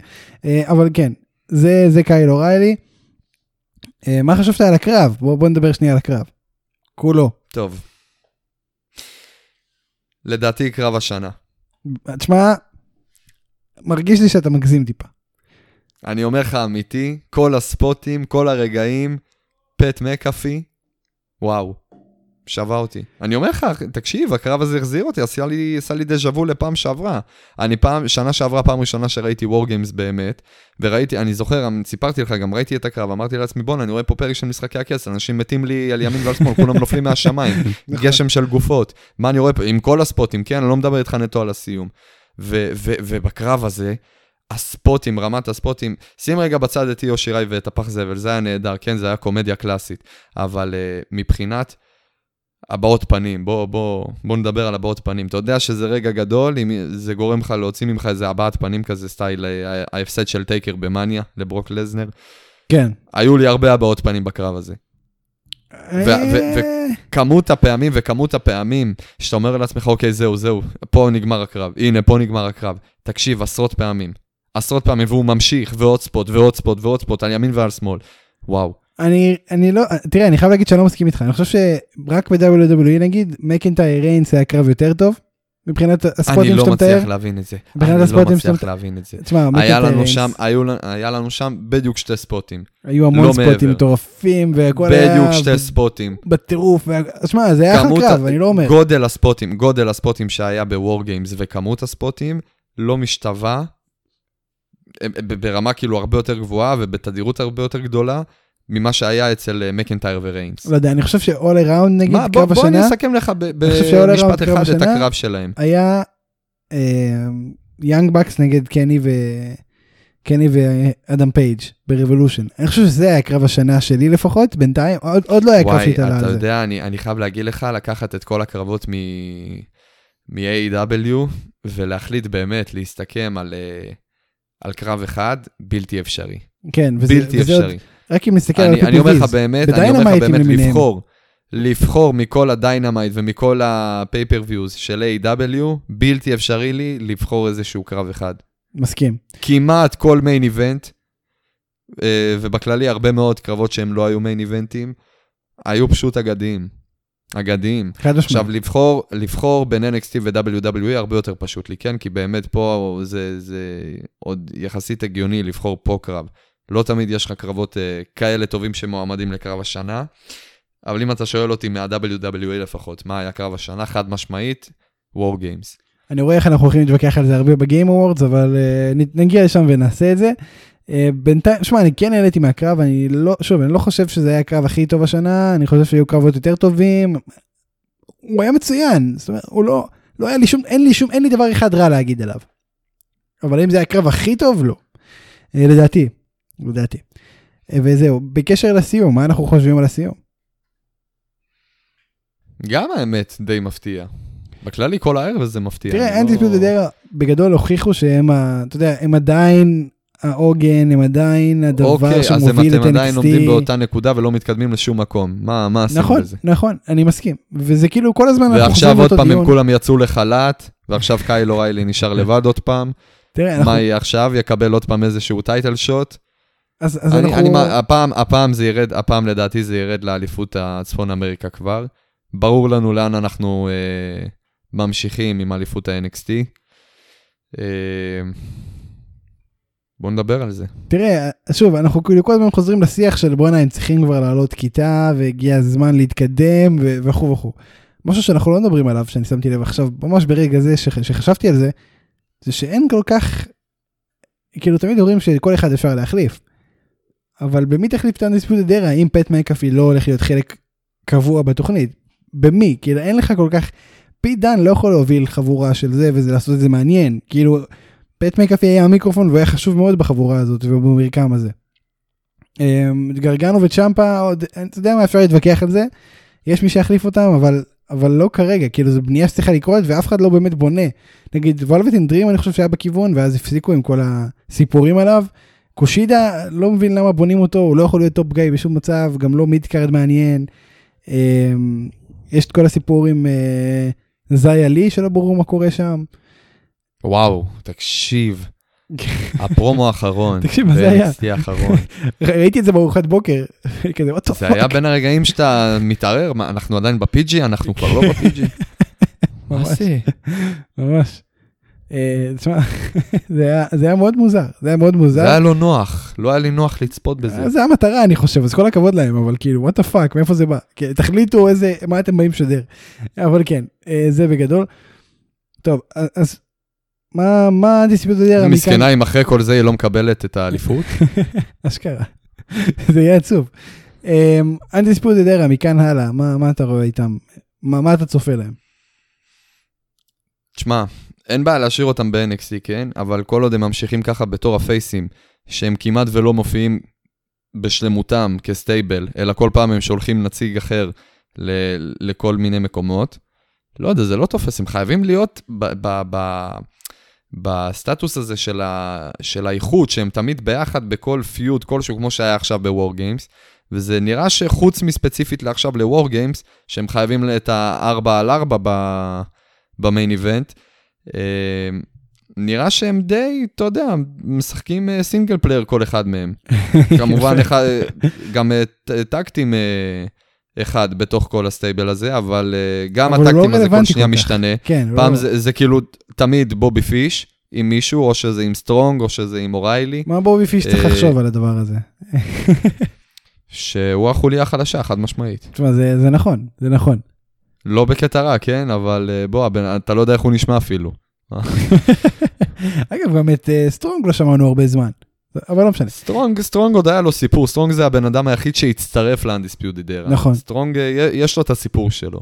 אה, אבל כן, זה, זה קייל אוריילי. אה, מה חשבת על הקרב? בוא, בוא נדבר שנייה על הקרב. כולו. טוב. לדעתי קרב השנה. תשמע, מרגיש לי שאתה מגזים טיפה. אני אומר לך אמיתי, כל הספוטים, כל הרגעים, פט מקאפי, וואו. שווה אותי. אני אומר לך, תקשיב, הקרב הזה החזיר אותי, עשה לי, עשה לי דז'ה וו לפעם שעברה. אני פעם, שנה שעברה, פעם ראשונה שראיתי וור גיימס באמת, וראיתי, אני זוכר, סיפרתי לך, גם ראיתי את הקרב, אמרתי לעצמי, בואנה, אני רואה פה פרק של משחקי הכס, אנשים מתים לי על ימין ועל שמאל, כולם נופלים מהשמיים, נכון. גשם של גופות. מה אני רואה פה, עם כל הספוטים, כן, אני לא מדבר איתך נטו על הסיום. ו- ו- ובקרב הזה, הספוטים, רמת הספוטים, שים רגע בצד את איו שיראי ואת הפח זבל, זה היה נהדר, כן, זה היה קומדיה קלאסית, אבל uh, מבחינת הבעות פנים, בוא, בוא, בוא נדבר על הבעות פנים. אתה יודע שזה רגע גדול, אם זה גורם לך להוציא ממך איזה הבעת פנים כזה, סטייל אה, ההפסד של טייקר במאניה לברוק לזנר. כן. היו לי הרבה הבעות פנים בקרב הזה. אה, כמות הפעמים וכמות הפעמים שאתה אומר לעצמך, אוקיי, זהו, זהו, פה נגמר הקרב, הנה, פה נגמר הקרב. תקשיב, עשרות פעמים. עשרות פעמים, והוא ממשיך, ועוד ספוט, ועוד ספוט, ועוד ספוט, על ימין ועל שמאל. וואו. אני, אני לא, תראה, אני חייב להגיד שאני לא מסכים איתך, אני חושב שרק ב-WWE נגיד, מקינטייר ריינס היה קרב יותר טוב, מבחינת אני הספוטים לא שאתה מתאר. מצליח להבין את זה. מבחינת אני לא הספוטים שאתה מצליח מתאר. להבין את זה. תשמע, היה לנו שם, היו, היה לנו שם בדיוק שתי ספוטים. היו המון לא ספוטים. מטורפים, והכל היה בדיוק שתי ספוטים. בטירוף, שמע, זה היה אחלה כמות קרב, אני לא אומר. גודל הספוטים, גודל הספוטים שהיה ב War Games וכמות הספוטים לא משתווה ברמה כאילו הרבה יותר גבוהה ובתדירות הרבה יותר גדולה ממה שהיה אצל אה, מקנטייר וריינס. לא יודע, אני חושב ש-all around נגיד מה, בוא, קרב בוא אני השנה, אסכם לך ב- אני ש-all around במשפט אחד את הקרב שלהם. היה Young Bucks נגד קני ו... קני ואדם פייג' ב Revolution. אני חושב שזה היה קרב השנה שלי לפחות, בינתיים, עוד, עוד לא היה קרב ווואי, שהתעלה אתה על זה. יודע, אני, אני חייב להגיד לך, לקחת את כל הקרבות מ... מ-AEW ולהחליט באמת להסתכם על, אה, על קרב אחד, בלתי אפשרי. כן, וזה, בלתי וזה עוד, אפשרי. רק אם נסתכל על אני, אני אומר לך. באמת, אני אומר לך באמת. לבחור, לבחור מכל ה Dynamite ומכל ה-pay-per-views של AEW, בלתי אפשרי לי לבחור איזשהו קרב אחד. מסכים. כמעט כל מיין איבנט, אה, ובכללי הרבה מאוד קרבות שהם לא היו מיין איבנטים, היו פשוט אגדיים. אגדיים. חד משמעית. עכשיו, לבחור, לבחור בין NXT ו-WWE הרבה יותר פשוט לי, כן? כי באמת פה זה, זה עוד יחסית הגיוני לבחור פה קרב. לא תמיד יש לך קרבות uh, כאלה טובים שמועמדים לקרב השנה, אבל אם אתה שואל אותי מה-WWE לפחות, מה היה קרב השנה, חד משמעית, War Games. אני רואה איך אנחנו הולכים להתווכח על זה הרבה ב Game Awards, אבל uh, נגיע לשם ונעשה את זה. Uh, בינתיים, שמע, אני כן נהניתי מהקרב, אני לא, שוב, אני לא חושב שזה היה הקרב הכי טוב השנה, אני חושב שהיו קרבות יותר טובים. הוא היה מצוין, זאת אומרת, הוא לא, לא היה לי שום, אין לי שום, אין לי דבר אחד רע להגיד עליו. אבל אם זה היה הקרב הכי טוב, לא. Uh, לדעתי, לדעתי. וזהו, בקשר לסיום, מה אנחנו חושבים על הסיום? גם האמת די מפתיע. בכללי כל הערב הזה מפתיע. תראה, אני אנטי לא- דרה בגדול הוכיחו שהם, ה- אתה יודע, הם עדיין העוגן, הם עדיין הדבר אוקיי, אז הם- שמוביל את אתם עדיין עומדים NXT. באותה נקודה ולא מתקדמים לשום מקום. מה מה עשינו נכון, בזה? נכון, אני מסכים. וזה כאילו כל הזמן אנחנו ועכשיו חוזרים עוד לאותו פעם הם דיון. כולם יצאו לחל"ת, ועכשיו קייל אוריילי נשאר לבד עוד פעם. תראה, אנחנו, מה יהיה עכשיו? יקבל עוד פעם איזשהו טייטל שוט. אז, אז אני, אנחנו, אני, מה- הפעם, הפעם זה ירד, הפעם לדעתי זה ירד לאליפות הצפון אמריקה כבר. ברור לנו לאן אנחנו אה, ממשיכים עם אליפות ה-NXT. אה, בואו נדבר על זה. תראה, שוב, אנחנו כאילו כל הזמן חוזרים לשיח של בואנה, הם צריכים כבר לעלות כיתה, והגיע הזמן להתקדם, וכו' וכו'. משהו שאנחנו לא מדברים עליו, שאני שמתי לב עכשיו, ממש ברגע זה שח- שחשבתי על זה, זה שאין כל כך, כאילו תמיד אומרים שכל אחד אפשר להחליף. אבל במי תחליף את האנדיספיוטד דרה אם פט מקאפי לא הולך להיות חלק קבוע בתוכנית? במי? כאילו אין לך כל כך, פי דן לא יכול להוביל חבורה של זה וזה לעשות את זה מעניין. כאילו, פט מקאפי היה המיקרופון והוא היה חשוב מאוד בחבורה הזאת ובמרקם הזה. אמ, גרגנו וצ'מפה עוד, אתה יודע מה אפשר להתווכח על זה, יש מי שיחליף אותם אבל, אבל לא כרגע, כאילו זו בנייה שצריכה לקרות ואף אחד לא באמת בונה. נגיד וולווטין דרים אני חושב שהיה בכיוון ואז הפסיקו עם כל הסיפורים עליו. קושידה לא מבין למה בונים אותו, הוא לא יכול להיות top guy בשום מצב, גם לא mid card מעניין. אמ, יש את כל הסיפור עם אה, זיה לי שלא ברור מה קורה שם. וואו, תקשיב, הפרומו האחרון, תקשיב, מה זה היה? האחרון, ראיתי את זה בארוחת בוקר, כזה what זה היה בין הרגעים שאתה מתערער, אנחנו עדיין ב-PG? אנחנו כבר לא ב-PG. מה ממש. זה? ממש. אה, תשמע, זה היה- מאוד מוזר, זה היה מאוד מוזר. זה היה לא נוח, לא היה לי נוח לצפות בזה. זה המטרה אני חושב אז כל הכבוד להם אבל כאילו what the fuck מאיפה זה בא כן, תחליטו איזה מה אתם באים לשדר אבל כן אה, זה בגדול. טוב אז- מה מה Undisputed Era מסכנה אם אחרי כל זה היא לא מקבלת את האליפות. אשכרה זה יהיה עצוב. Undisputed Era מכאן הלאה מה מה אתה רואה איתם מה מה אתה צופה להם. תשמע, אין בעיה להשאיר אותם ב-NXT, כן? אבל כל עוד הם ממשיכים ככה בתור ה faceים, שהם כמעט ולא מופיעים בשלמותם כ stable, אלא כל פעם הם שולחים נציג אחר ל- לכל מיני מקומות, לא יודע, זה לא תופס, הם חייבים להיות ב- ב- ב- בסטטוס הזה של, ה- של האיכות, שהם תמיד ביחד בכל feud כלשהו, כמו שהיה עכשיו ב War Games, וזה נראה שחוץ מספציפית לעכשיו ל War Games, שהם חייבים את ה-4 על 4 ב... ב main event. אה, נראה שהם די, אתה יודע, משחקים אה, single player כל אחד מהם. כמובן, אחד, גם אה, tag teams אה, אחד בתוך כל ה stable הזה, אבל אה, גם אבל לא ה tag teams הזה כל שנייה כל. משתנה. כן פעם לא- זה, זה כאילו תמיד בובי פיש עם מישהו, או שזה עם סטרונג, או שזה עם אוריילי, מה בובי פיש צריך אה, לחשוב על הדבר הזה. שהוא החוליה החלשה, חד משמעית. תשמע זה זה נכון זה נכון. לא בקטע רע, כן? אבל אה, בוא, אתה לא יודע איך הוא נשמע אפילו. אגב גם את אה, סטרונג לא שמענו הרבה זמן אבל לא משנה. סטרונג, סטרונג עוד היה לו סיפור, סטרונג זה הבן אדם היחיד שהצטרף ל Undisputed Era. נכון. סטרונג, אה, יש לו את הסיפור שלו.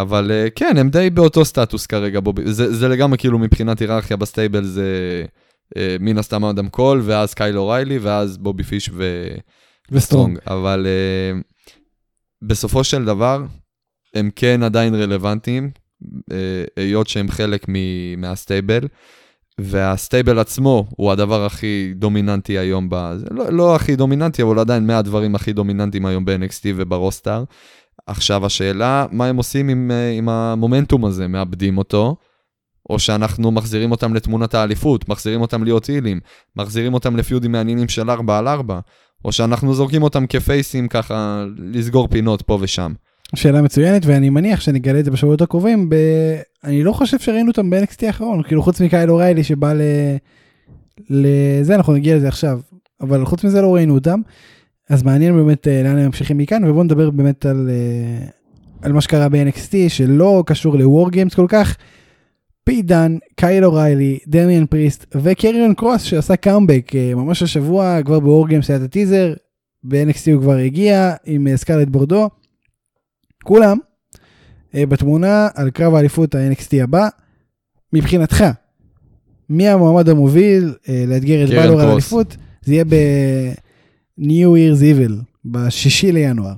אבל כן, הם די באותו סטטוס כרגע, בובי, זה, זה לגמרי כאילו מבחינת היררכיה ב stable זה מן הסתם אדם קול, ואז קייל אוריילי, ואז בובי פיש ו... וסטרונג. אבל בסופו של דבר, הם כן עדיין רלוונטיים, אה, היות שהם חלק מה stable, וה stable עצמו הוא הדבר הכי דומיננטי היום, ב... זה לא, לא הכי דומיננטי, אבל עדיין מהדברים הכי דומיננטיים היום ב-NXT וב roster. עכשיו השאלה, מה הם עושים עם, אה, עם המומנטום הזה? מאבדים אותו? או שאנחנו מחזירים אותם לתמונת האליפות, מחזירים אותם להיות הילים, מחזירים אותם לפיודים מעניינים של 4 על 4, או שאנחנו זורקים אותם כפייסים ככה לסגור פינות פה ושם. שאלה מצוינת ואני מניח שנגלה את זה בשבועות הקרובים. ב... אני לא חושב שראינו אותם ב-NXT האחרון כאילו חוץ מקייל אוריילי שבא ל... לזה אנחנו נגיע לזה עכשיו אבל חוץ מזה לא ראינו אותם. אז מעניין באמת אה, לאן הם ממשיכים מכאן ובואו נדבר באמת על, אה, על מה שקרה ב-NXT שלא קשור ל-War Games כל כך. פי דן, קייל אוריילי, דמיאן פריסט וקריון קרוס שעשה קאמבק אה, ממש השבוע כבר ב-War Games היה את הטיזר ב-NXT הוא כבר הגיע עם סקארלט בורדו. כולם אה, בתמונה על קרב האליפות ה-NXT הבא. מבחינתך, מי המועמד המוביל אה, לאתגר את בלור על. האליפות? זה יהיה ב-New Year's Evil, בשישי לינואר.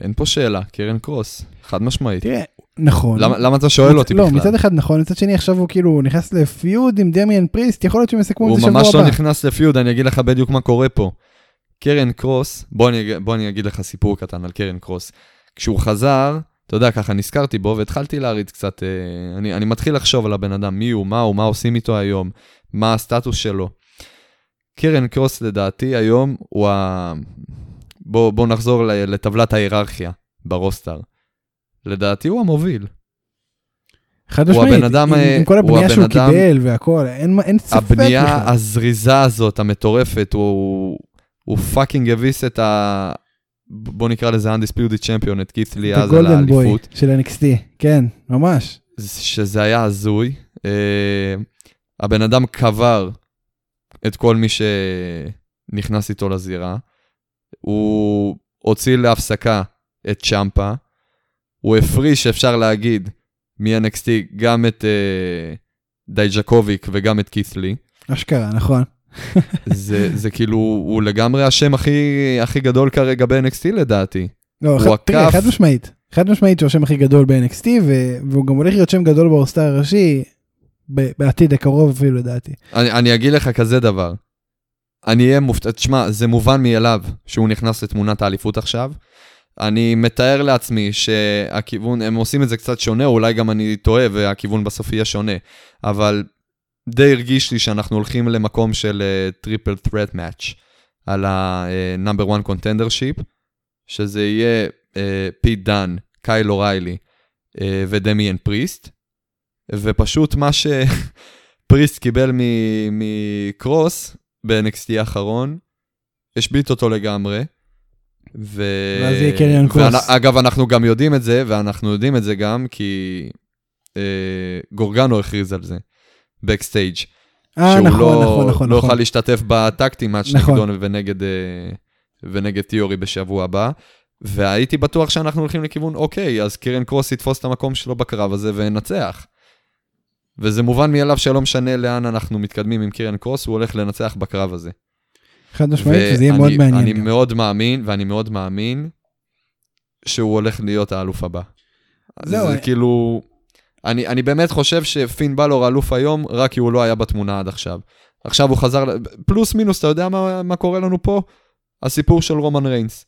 אין פה שאלה, קרן קרוס, חד משמעית. תראה, נכון. למה, למה אתה שואל אותי לא, בכלל? מצד אחד נכון, מצד שני עכשיו הוא כאילו נכנס לפיוד עם דמיאן פריסט, יכול להיות שהם יסכמו את הוא זה שבוע ממש הבא. לא נכנס לפיוד, אני אגיד לך בדיוק מה קורה פה. קרן קרוס, בוא אני, בוא אני אגיד לך סיפור קטן על קרן קרוס. כשהוא חזר, אתה יודע, ככה נזכרתי בו והתחלתי להריץ קצת, אה, אני, אני מתחיל לחשוב על הבן אדם, מי הוא, מה הוא, מה עושים איתו היום, מה הסטטוס שלו. קריון קרוס לדעתי היום הוא ה... בוא, בוא נחזור לטבלת ההיררכיה ב roster. לדעתי הוא המוביל. חד משמעית, אדם, עם- אה, עם כל הבנייה שהוא אדם- קיבל והכל, אין אין ספק הבנייה בכלל. הזריזה הזאת, המטורפת, הוא, הוא פאקינג הביס את ה... בוא נקרא לזה undisputed champion, את כית' לי את אז על האליפות, של NXT, כן, ממש. שזה היה הזוי. אה, הבן אדם קבר את כל מי שנכנס איתו לזירה. הוא הוציא להפסקה את צ'מפה. הוא הפריש, אפשר להגיד, מ-NXT גם את אה, דייג'קוביץ' וגם את כית' לי. אשכרה, נכון. זה, זה כאילו, הוא לגמרי השם הכי, הכי גדול כרגע ב-NXT לדעתי. לא, הוא ח- תראה, עקף- חד משמעית, חד משמעית שהוא השם הכי גדול ב-NXT, ו- והוא גם הולך להיות שם גדול ב roster הראשי, ב- בעתיד הקרוב אפילו לדעתי. אני, אני אגיד לך כזה דבר. אני אהיה מופתע, תשמע, זה מובן מאליו שהוא נכנס לתמונת האליפות עכשיו. אני מתאר לעצמי שהכיוון, הם עושים את זה קצת שונה, אולי גם אני טועה והכיוון בסוף יהיה שונה, אבל די הרגיש לי שאנחנו הולכים למקום של triple threat match על ה-number one contendership, שזה יהיה פיט דאן, קייל אוריילי אה, ודמיאן פריסט, ופשוט מה שפריסט קיבל מקרוס ב-NXT האחרון, השבית אותו לגמרי. ו... ואז יהיה קריון קרוס. אגב, אנחנו גם יודעים את זה, ואנחנו יודעים את זה גם כי אה, גרגאנו הכריז על זה, בקסטייג'. אה, שהוא נכון, לא, נכון, נכון. לא נכון. יוכל להשתתף בטקטים מאץ' נכון. נגדו ונגד, אה, ונגד תיאורי בשבוע הבא. והייתי בטוח שאנחנו הולכים לכיוון, אוקיי, אז קירן קרוס יתפוס את המקום שלו בקרב הזה וינצח. וזה מובן מאליו שלא משנה לאן אנחנו מתקדמים עם קירן קרוס, הוא הולך לנצח בקרב הזה. חד משמעית, וזה יהיה מאוד מעניין. אני גם. מאוד מאמין, ואני מאוד מאמין שהוא הולך להיות האלוף הבא. זהו, זה אני- כאילו... אני, אני באמת חושב שפין באלור אלוף היום, רק כי הוא לא היה בתמונה עד עכשיו. עכשיו הוא חזר, פלוס מינוס, אתה יודע מה, מה קורה לנו פה? הסיפור של רומן ריינס.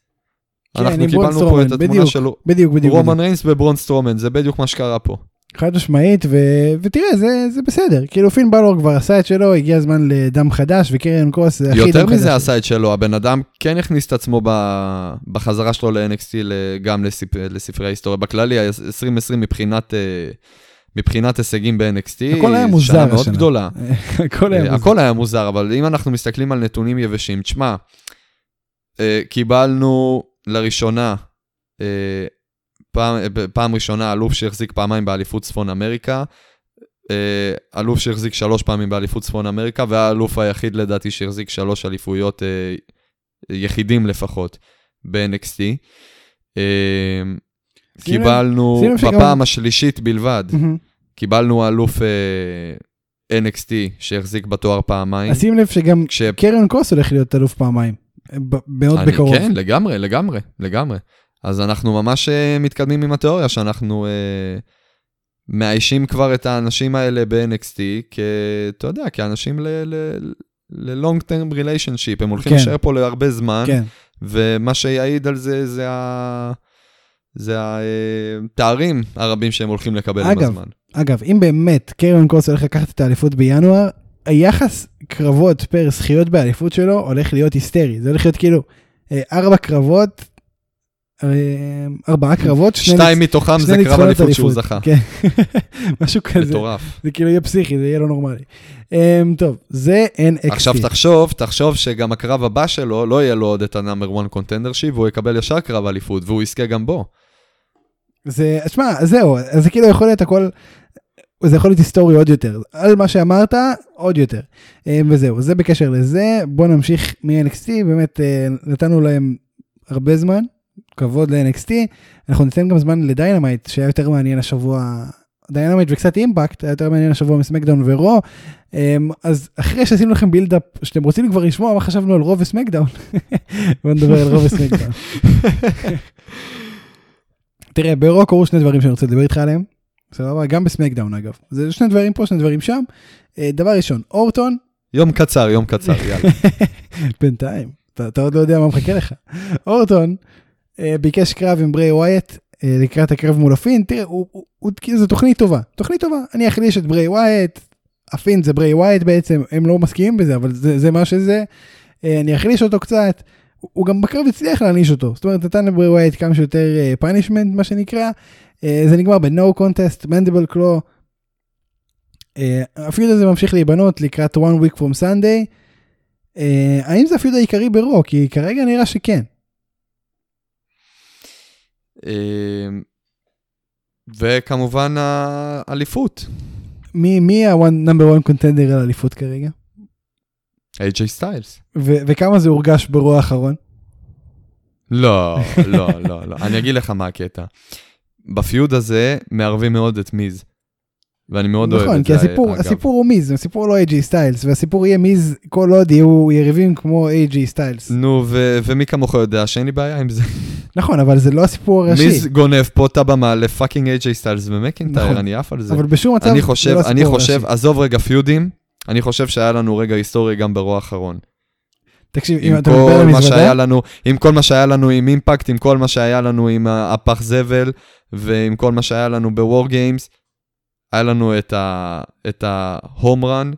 כן, אנחנו קיבלנו פה בראון את סטרומן, התמונה בדיוק, של בדיוק, בדיוק. רומן בדיוק. ריינס ובראון סטרומן, זה בדיוק מה שקרה פה. חד משמעית, ו... ותראה, זה, זה בסדר. כאילו פין באלור כבר עשה את שלו, הגיע הזמן לדם חדש, וקריון קרוס זה הכי דם חדש. יותר מזה עשה את שלו, הבן אדם כן הכניס את עצמו ב- בחזרה שלו ל-NXT גם לספ... לספרי ההיסטוריה. בכללי, ה- 2020 מבחינת, אה, מבחינת הישגים ב-NXT, הכל היה מוזר שנה מאוד השנה. גדולה. הכל היה אה, מוזר. הכל היה מוזר, אבל אם אנחנו מסתכלים על נתונים יבשים, תשמע, אה, קיבלנו לראשונה, אה, פעם, פעם ראשונה אלוף שהחזיק פעמיים באליפות צפון אמריקה, אלוף שהחזיק שלוש פעמים באליפות צפון אמריקה, והאלוף היחיד לדעתי שהחזיק שלוש אליפויות יחידים לפחות ב-NXT. קיבלנו בפעם השלישית בלבד. קיבלנו אלוף אה, NXT שהחזיק בתואר פעמיים. אז שים לב שגם כש... קריאן קרוס הולך להיות אלוף פעמיים. מאוד אני- בקרוב. כן, לגמרי, לגמרי, לגמרי. אז אנחנו ממש אה, מתקדמים עם התיאוריה שאנחנו אה, מאיישים כבר את האנשים האלה ב-NXT. אתה יודע, כאנשים ל-long term relationship, הם הולכים כן. להישאר פה להרבה זמן, כן. ומה שיעיד על זה זה ה... זה התארים הרבים שהם הולכים לקבל עם אגב, הזמן. אגב, אם באמת קריאן קרוס הולך לקחת את האליפות בינואר, היחס קרבות פר זכיות באליפות שלו הולך להיות היסטרי. זה הולך להיות כאילו אה, ארבע קרבות, אה, ארבעה קרבות, שני שתיים מתוכם שני זה קרב אליפות שהוא. זכה. כן, משהו כזה. מטורף. זה כאילו יהיה פסיכי, זה יהיה לא נורמלי. Um, טוב, זה NXT. עכשיו תחשוב, תחשוב שגם הקרב הבא שלו, לא יהיה לו עוד את הנאמר 1 קונטנדר שיפ, והוא יקבל ישר קרב אליפות, והוא יזכה גם בו. זה, שמע, זהו, זה כאילו יכול להיות הכל, זה יכול להיות היסטורי עוד יותר. על מה שאמרת, עוד יותר. Um, וזהו, זה בקשר לזה, בוא נמשיך מ-NXT, באמת uh, נתנו להם הרבה זמן, כבוד ל-NXT, אנחנו ניתן גם זמן לדיינמייט, שהיה יותר מעניין השבוע, דיינמייט וקצת אימפקט, היה יותר מעניין השבוע מסמקדאון ורו, um, אז אחרי שעשינו לכם build up, שאתם רוצים כבר לשמוע מה חשבנו על רו וסמקדאון, בוא נדבר על רו וסמקדאון. תראה, ברו קרו שני דברים שאני רוצה לדבר איתך עליהם, סבבה? גם בסמקדאון אגב. זה שני דברים פה, שני דברים שם. אה, דבר ראשון, אורטון, יום קצר, יום קצר, יאללה. בינתיים, אתה, אתה עוד לא יודע מה מחכה לך. אורטון אה, ביקש קרב עם בריי ווייט אה, לקראת הקרב מול הפינד, תראה, הוא, הוא, הוא, זו תוכנית טובה, תוכנית טובה, אני אחליש את בריי ווייט, הפינד זה בריי ווייט בעצם, הם לא מסכימים בזה, אבל זה, זה מה שזה, אני אחליש אותו קצת, הוא, גם בקרב הצליח להעניש אותו, זאת אומרת נתן לבריי ווייט כמה שיותר punishment מה שנקרא, אה, זה נגמר ב-No contest, mandible claw, הפיוד הזה ממשיך להיבנות לקראת one week from Sunday, אה, האם זה הפיוד העיקרי ברו? כי כרגע נראה שכן. אה, וכמובן האליפות, מי מי ה-number one contender על אליפות כרגע? AJ סטיילס. וכמה זה הורגש ברוע האחרון? לא, לא, לא, לא. אני אגיד לך מה הקטע. ב feud הזה מערבים מאוד את מיז. ואני מאוד אוהב נכון, את כי זה, הסיפור, אגב. הסיפור הוא מיז, הסיפור לא AJ סטיילס, והסיפור יהיה מיז כל עוד יהיו יריבים כמו AJ סטיילס. נו, ו- ומי כמוך יודע שאין לי בעיה עם זה. נכון, אבל זה לא הסיפור הראשי. מיז גונב פה את הבמה ל fucking AJ סטיילס ומקינטייר, נכון. אני עף על זה. אבל בשום מצב אני זה לא אני הסיפור חושב, הראשי. עזוב רגע feudים, אני חושב שהיה לנו רגע היסטורי גם ברו האחרון. תקשיב, אם אתה מדבר על מזוודה, לנו, עם כל מה שהיה לנו עם אימפקט, עם כל מה שהיה לנו עם הפח זבל, ועם כל מה שהיה לנו בוור גיימס, היה לנו את ה- את ה home run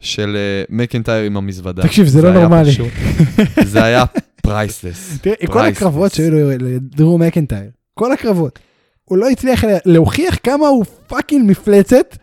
של אה, מקינטייר עם המזוודה. תקשיב, זה לא היה נורמלי. פשוט- זה היה priceless. תראה, כל הקרבות שהיו לו לדרו מקינטייר, כל הקרבות, הוא לא הצליח לה- להוכיח כמה הוא fucking מפלצת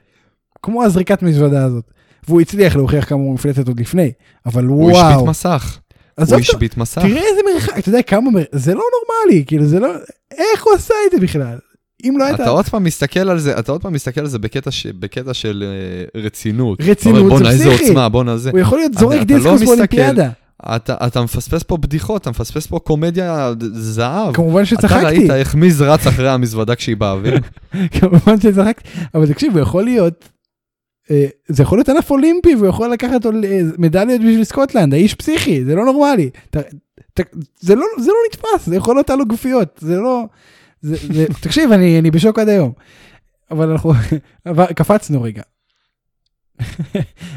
כמו הזריקת מזוודה הזאת. והוא הצליח להוכיח כמה הוא מפלצת עוד לפני, אבל הוא השבית וואו. מסך. עזוב הוא אותו, השבית מסך. תראה איזה מרחק, אתה יודע כמה, מר- זה לא נורמלי, כאילו זה לא, איך הוא עשה את זה בכלל? אם לא הייתה אתה עוד פעם מסתכל על זה, אתה עוד פעם מסתכל על זה בקטע, ש... בקטע של אה, רצינות. רצינות, אתה אומר, זה בואנה, איזה פסיכי." עוצמה, בואנה זה. הוא יכול להיות אתה- זורק אתה דיסקוס לא מסתכל. באולימפיאדה. אתה, אתה מפספס פה בדיחות, אתה מפספס פה קומדיה זהב. כמובן אתה שצחקתי, ראית איך מיז רץ אחרי המזוודה כשהיא באוויר? כמובן שצחקתי, אבל תקשיב, הוא יכול להיות, זה יכול להיות ענף אולימפי, והוא יכול לקחת אה, מדליות בשביל סקוטלנד, האיש פסיכי, זה לא נורמלי. אתה- ת- זה לא זה לא נתפס, זה יכול להיות על גופיות, זה לא... זה- זה- תקשיב, אני אני בשוק עד היום. אבל אנחנו אבל קפצנו רגע.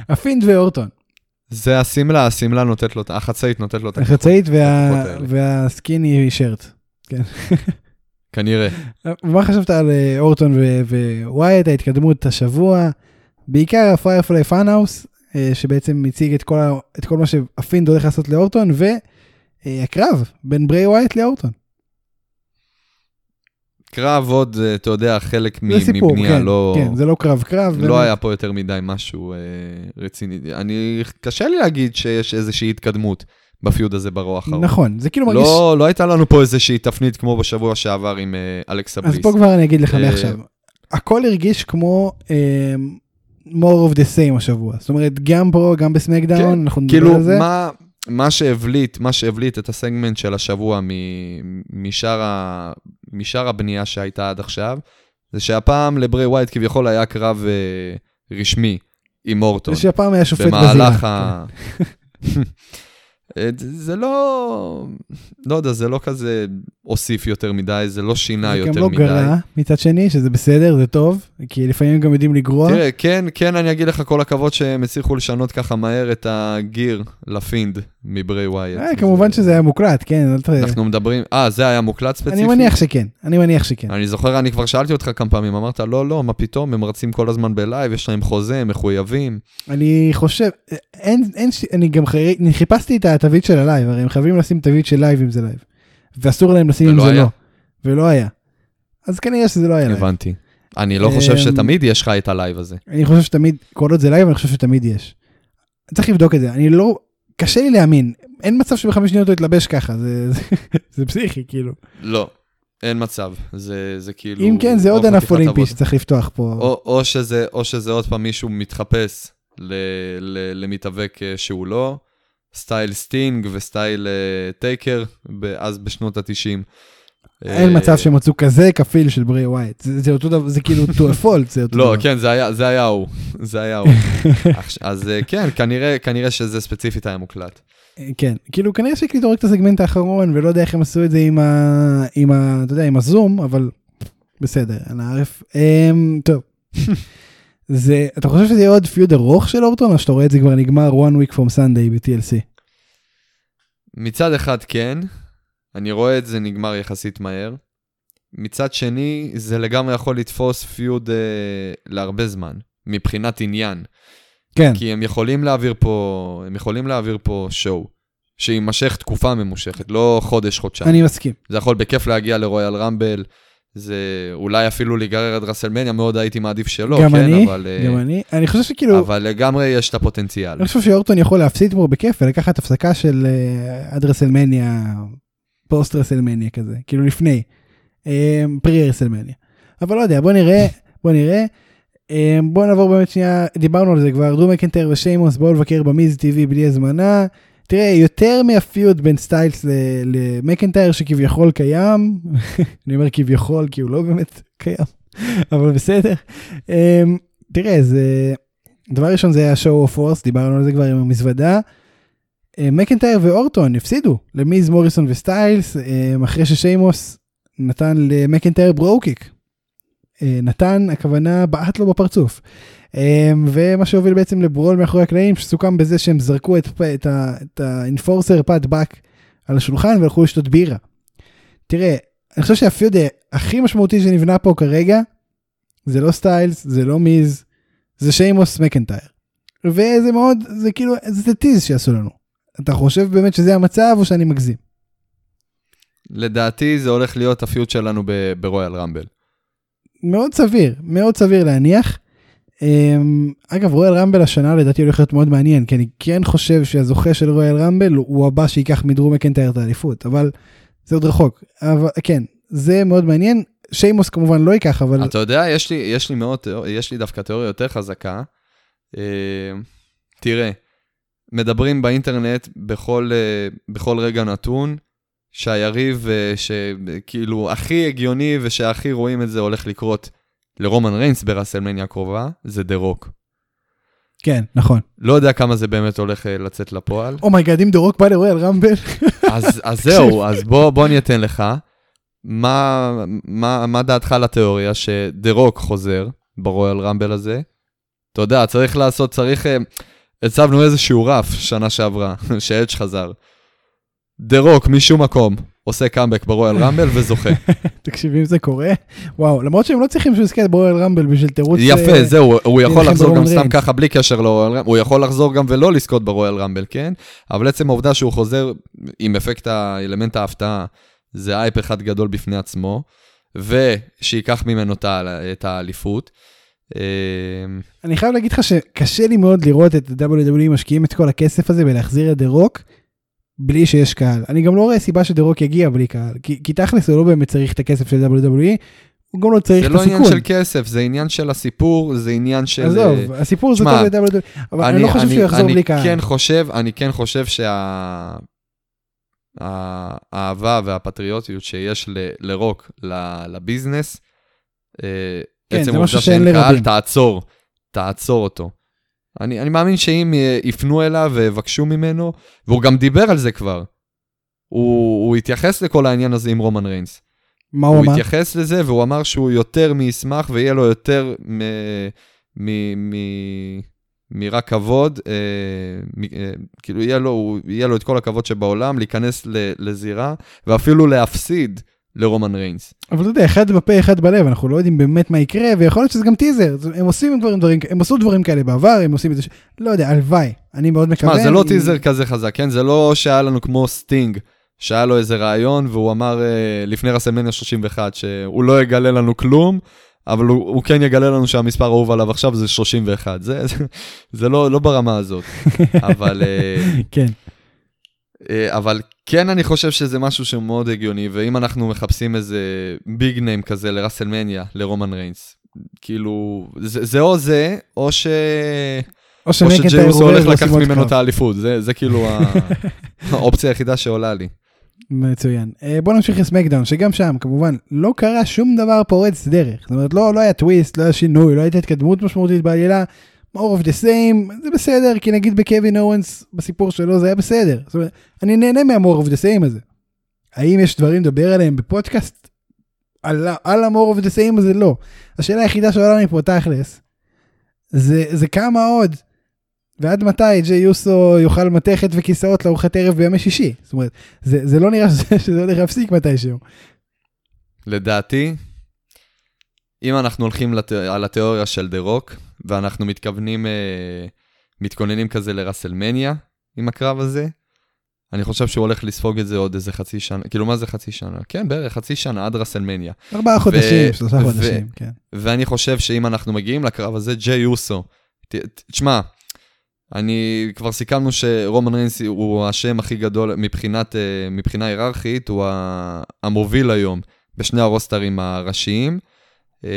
הפינד ואורטון, זה השמלה, השמלה נותנת לו, החצאית נותנת לו את הכוחות. החצאית וה-. והסקיני שורט. כנראה. מה חשבת על אה, אורטון ווייט, ההתקדמות השבוע? בעיקר ה Firefly Funhouse, שבעצם הציג את כל, ה- את כל מה שהפינד הולך לעשות לאורטון, והקרב בין בריי ווייט לאורטון. קרב עוד, אה, אתה יודע, חלק מ- זה סיפור, מבנייה, כן, לא... כן, זה לא קרב קרב. לא באמת. היה פה יותר מדי משהו אה, רציני. אני, קשה לי להגיד שיש איזושהי התקדמות בפיוד הזה ברוע האחרון. נכון, זה כאילו מרגיש... לא, לא הייתה לנו פה איזושהי תפנית כמו בשבוע שעבר עם אה, אלכסה אז בליס. פה כבר אני אגיד לך אה, מעכשיו. הכל הרגיש כמו אה, more of the same השבוע. זאת אומרת, גם פה, גם בסמקדאון, כן, אנחנו נדבר כאילו, על זה. מה, מה שהבליט, מה שהבליט את הסגמנט של השבוע מ- משאר, ה, משאר הבנייה שהייתה עד עכשיו, זה שהפעם לברי ווייט כביכול היה קרב אה, רשמי עם אורטון. זה שהפעם היה שופט בזירה. במהלך ה... אה, זה לא, לא יודע, זה לא כזה הוסיף יותר מדי, זה לא שינה זה יותר גם לא מדי. גרע מצד שני, שזה בסדר, זה טוב, כי לפעמים גם יודעים לגרוע. תראה, כן, כן, אני אגיד לך כל הכבוד שהם הצליחו לשנות ככה מהר את ה gear לפינד מבריי ווייט. אה, כמובן שזה היה מוקלט, כן, אל ת... אנחנו מדברים, אה, זה היה מוקלט ספציפי? אני מניח שכן, אני מניח שכן. אני זוכר, אני כבר שאלתי אותך כמה פעמים, אמרת, לא, לא, מה פתאום, הם רצים כל הזמן ב live, יש להם חוזה, הם מחויבים. אני חושב, אין, אין, אני גם. אני חיפשתי את התווית של ה live, הרי הם חייבים לשים תווית של live אם זה live. ואסור להם לשים אם זה. לא. ולא היה. אז כנראה שזה לא היה live. הבנתי. אני לא חושב אמ, שתמיד יש לך את ה live הזה. אני חושב שתמיד, כל עוד זה live, אני חושב שתמיד יש. צריך לבדוק את זה, אני לא, קשה לי להאמין, אין מצב שבחמש שניות הוא יתלבש ככה, זה, זה, זה פסיכי, כאילו. לא, אין מצב. זה, זה כאילו... אם כן, זה עוד ענף אולימפי. שצריך לפתוח פה. או, או, שזה, או שזה עוד פעם מישהו מתחפש ל, ל, למתאבק אה, שהוא לא, style סטינג ו style אה, טייקר, אז בשנות התשעים. אין מצב שהם מצאו כזה כפיל של בריי ווייט, זה, אותו דבר, זה כאילו to a fault, זה אותו לא. כן, זה היה, הוא. זה היה הוא. אז אה, כן, כנראה, שזה ספציפית היה מוקלט. כן, כאילו כנראה שהקליטו רק את הסגמנט האחרון, ולא יודע איך הם עשו את זה עם ה... עם ה... אתה יודע, עם הזום, אבל בסדר, אני ארף. אמ, טוב. זה, אתה חושב שזה יהיה עוד פיוד ארוך של אורטון, או שאתה רואה את זה כבר נגמר one week from Sunday ב-TLC? מצד אחד כן, אני רואה את זה נגמר יחסית מהר. מצד שני, זה לגמרי יכול לתפוס פיוד אה, להרבה זמן, מבחינת עניין. כן, כי הם יכולים להעביר פה, הם יכולים להעביר פה שואו, שיימשך תקופה ממושכת, לא חודש, חודשיים. אני מסכים. זה יכול בכיף להגיע לרויאל רמבל, זה אולי אפילו להיגרר עד רסלמניה, מאוד הייתי מעדיף שלא, גם כן, אני, אבל, אה, גם אני. אני חושב שכאילו, אבל לגמרי יש את הפוטנציאל. אני חושב שאורטון יכול להפסיד פה בכיף ולקחת הפסקה של אה, עד רסלמניה, פוסט רסלמניה כזה, כאילו לפני, pre רסלמניה. אבל לא יודע, בוא נראה, בוא נראה. אה, בוא נעבור באמת שנייה, דיברנו על זה כבר, דרו מקנטייר ושיימוס באו לבקר ב Miz TV בלי הזמנה. תראה, יותר מה feud בין סטיילס למקנטייר שכביכול קיים, אני אומר כביכול כי הוא לא באמת קיים, אבל בסדר. אמ, תראה, זה, דבר ראשון זה היה show of force, דיברנו על זה כבר עם המזוודה. אה, מקנטייר ואורטון הפסידו למיז מוריסון וסטיילס, אה, אחרי ששיימוס נתן למקנטייר ברוקיק. אה, נתן, הכוונה בעט לו בפרצוף. ומה שהוביל בעצם לברול מאחורי הקלעים, שסוכם בזה שהם זרקו את, את, את ה enforcer פאט באק על השולחן והלכו לשתות בירה. תראה, אני חושב שה feud הכי משמעותי שנבנה פה כרגע, זה לא סטיילס, זה לא מיז, זה שיימוס מקנטייר. וזה מאוד, זה כאילו, זה tease שעשו לנו. אתה חושב באמת שזה המצב או שאני מגזים? לדעתי זה הולך להיות ה feud שלנו ברויאל רמבל. מאוד סביר, מאוד סביר להניח. אמ, אגב רואל רמבל השנה לדעתי הולך להיות מאוד מעניין כי אני כן חושב שהזוכה של רואל רמבל הוא הבא שייקח מדרום מקנטייר את האליפות אבל זה עוד רחוק אבל כן זה מאוד מעניין שיימוס כמובן לא ייקח אבל אתה יודע יש לי יש לי מאוד יש לי דווקא תיאוריה יותר חזקה. אה, תראה, מדברים באינטרנט בכל אה, בכל רגע נתון. שהיריב אה, שכאילו הכי הגיוני ושהכי רואים את זה הולך לקרות לרומן ריינס ברסלמניה הקרובה, זה דה רוק. כן נכון לא יודע כמה זה באמת הולך אה, לצאת לפועל. oh my god אם דה רוק בא לרויאל רמבל אז, אז זהו, אז בוא, בוא אני אתן לך. מה, מה, מה דעתך על התיאוריה שדה רוק חוזר ברויאל רמבל הזה? אתה יודע, צריך לעשות, צריך... הצבנו איזשהו רף שנה שעברה, שאדג' חזר. דה רוק משום מקום עושה קאמבק ברויאל רמבל וזוכה. תקשיב אם זה קורה וואו למרות שהם לא צריכים שהוא יזכה ברויאל רמבל בשביל תירוץ יפה, אה, זהו, הוא יכול לחזור גם סתם. ככה בלי קשר לרויאל רמבל, הוא יכול לחזור גם ולא לזכות ברויאל רמבל, כן? אבל עצם העובדה שהוא חוזר עם אפקט האלמנט ההפתעה, זה אייפ אחד גדול בפני עצמו, ושייקח ממנו את האליפות. אה, אני חייב להגיד לך שקשה לי מאוד לראות את WWE משקיעים את כל הכסף הזה בלהחזיר את דה רוק בלי שיש קהל. אני גם לא רואה סיבה שדה רוק יגיע בלי קהל, כי, כי תכלס הוא לא באמת צריך את הכסף של WWE, הוא גם לא צריך זה את לא עניין הסיכון. של כסף, זה עניין של הסיפור, זה עניין של... עזוב, הסיפור זה טוב ל-WWE, אבל אני, לא חושב שהוא יחזור בלי קהל. אני כן חושב, אני כן חושב שה... האהבה והפטריוטיות שיש ל- לרוק, לביזנס, אה, עצם זה העובדה שאין שאין קהל, לרבים. תעצור, תעצור אותו. אני, אני מאמין שאם אה, יפנו אליו ויבקשו ממנו, והוא גם דיבר על זה כבר, הוא, הוא התייחס לכל העניין הזה עם רומן ריינס. מה הוא הוא אמר? התייחס לזה והוא אמר שהוא יותר מישמח ויהיה לו יותר מ... מ... מ... מרק כבוד, אה, מ... אה, כאילו יהיה לו, הוא, יהיה לו את כל הכבוד שבעולם להיכנס ל... לזירה ואפילו להפסיד לרומן ריינס. אבל אתה יודע, אחד בפה, אחד בלב, אנחנו לא יודעים באמת מה יקרה, ויכול להיות שזה גם טיזר. הם עושים דברים, דברים, הם עשו דברים כאלה בעבר, הם עושים את זה, ש... לא יודע, הלוואי. אני מאוד מקווה. תשמע, זה לא אני- טיזר כזה חזק, כן? זה לא שהיה לנו כמו סטינג, שהיה לו איזה רעיון והוא אמר אה, לפני רסלמניה 31 שהוא לא יגלה לנו כלום. אבל הוא, הוא כן יגלה לנו שהמספר האהוב עליו עכשיו זה 31, זה, זה, זה לא, לא ברמה הזאת, אבל, אה, כן. אה, אבל כן אני חושב שזה משהו שהוא מאוד הגיוני, ואם אנחנו מחפשים איזה big name כזה לרסלמניה, לרומן ריינס, כאילו, זה, זה או זה, או ש... או או שמקנטייר שג'יי אוסו עובר הולך ועושים לקחת ממנו. את האליפות, זה, זה כאילו ה- האופציה היחידה שעולה לי. מצוין. אה, בוא נמשיך לסמקדאון, שגם שם כמובן לא קרה שום דבר פורץ דרך. זאת אומרת, לא, לא היה טוויסט, לא היה שינוי, לא הייתה התקדמות משמעותית בעלילה. More of the same, זה בסדר, כי נגיד בקווין אורנס, בסיפור שלו זה היה בסדר. זאת אומרת, אני נהנה מה-more of the same הזה. האם יש דברים לדבר עליהם בפודקאסט? על, על ה-more of the same הזה לא. השאלה היחידה שעולה מפה תכלס, זה, זה כמה עוד. ועד מתי ג'יי יוסו יאכל מתכת וכיסאות לארוחת ערב בימי שישי. זאת אומרת, זה, זה לא נראה שזה, שזה הולך להפסיק מתישהו. לדעתי, אם אנחנו הולכים לת... על התיאוריה של דה רוק, ואנחנו מתכוונים, אה, מתכוננים כזה לראסלמניה עם הקרב הזה, אני חושב שהוא הולך לספוג את זה עוד איזה חצי שנה, כאילו מה זה חצי שנה? כן, בערך חצי שנה עד ראסלמניה. ארבעה חודשים, שלושה חודשים, כן. ואני חושב שאם אנחנו מגיעים לקרב הזה, ג'יי ת- תשמע, אני, כבר סיכמנו שרומן ריינס הוא השם הכי גדול מבחינת, אה, מבחינה היררכית, הוא המוביל היום בשני הרוסטרים הראשיים, אה,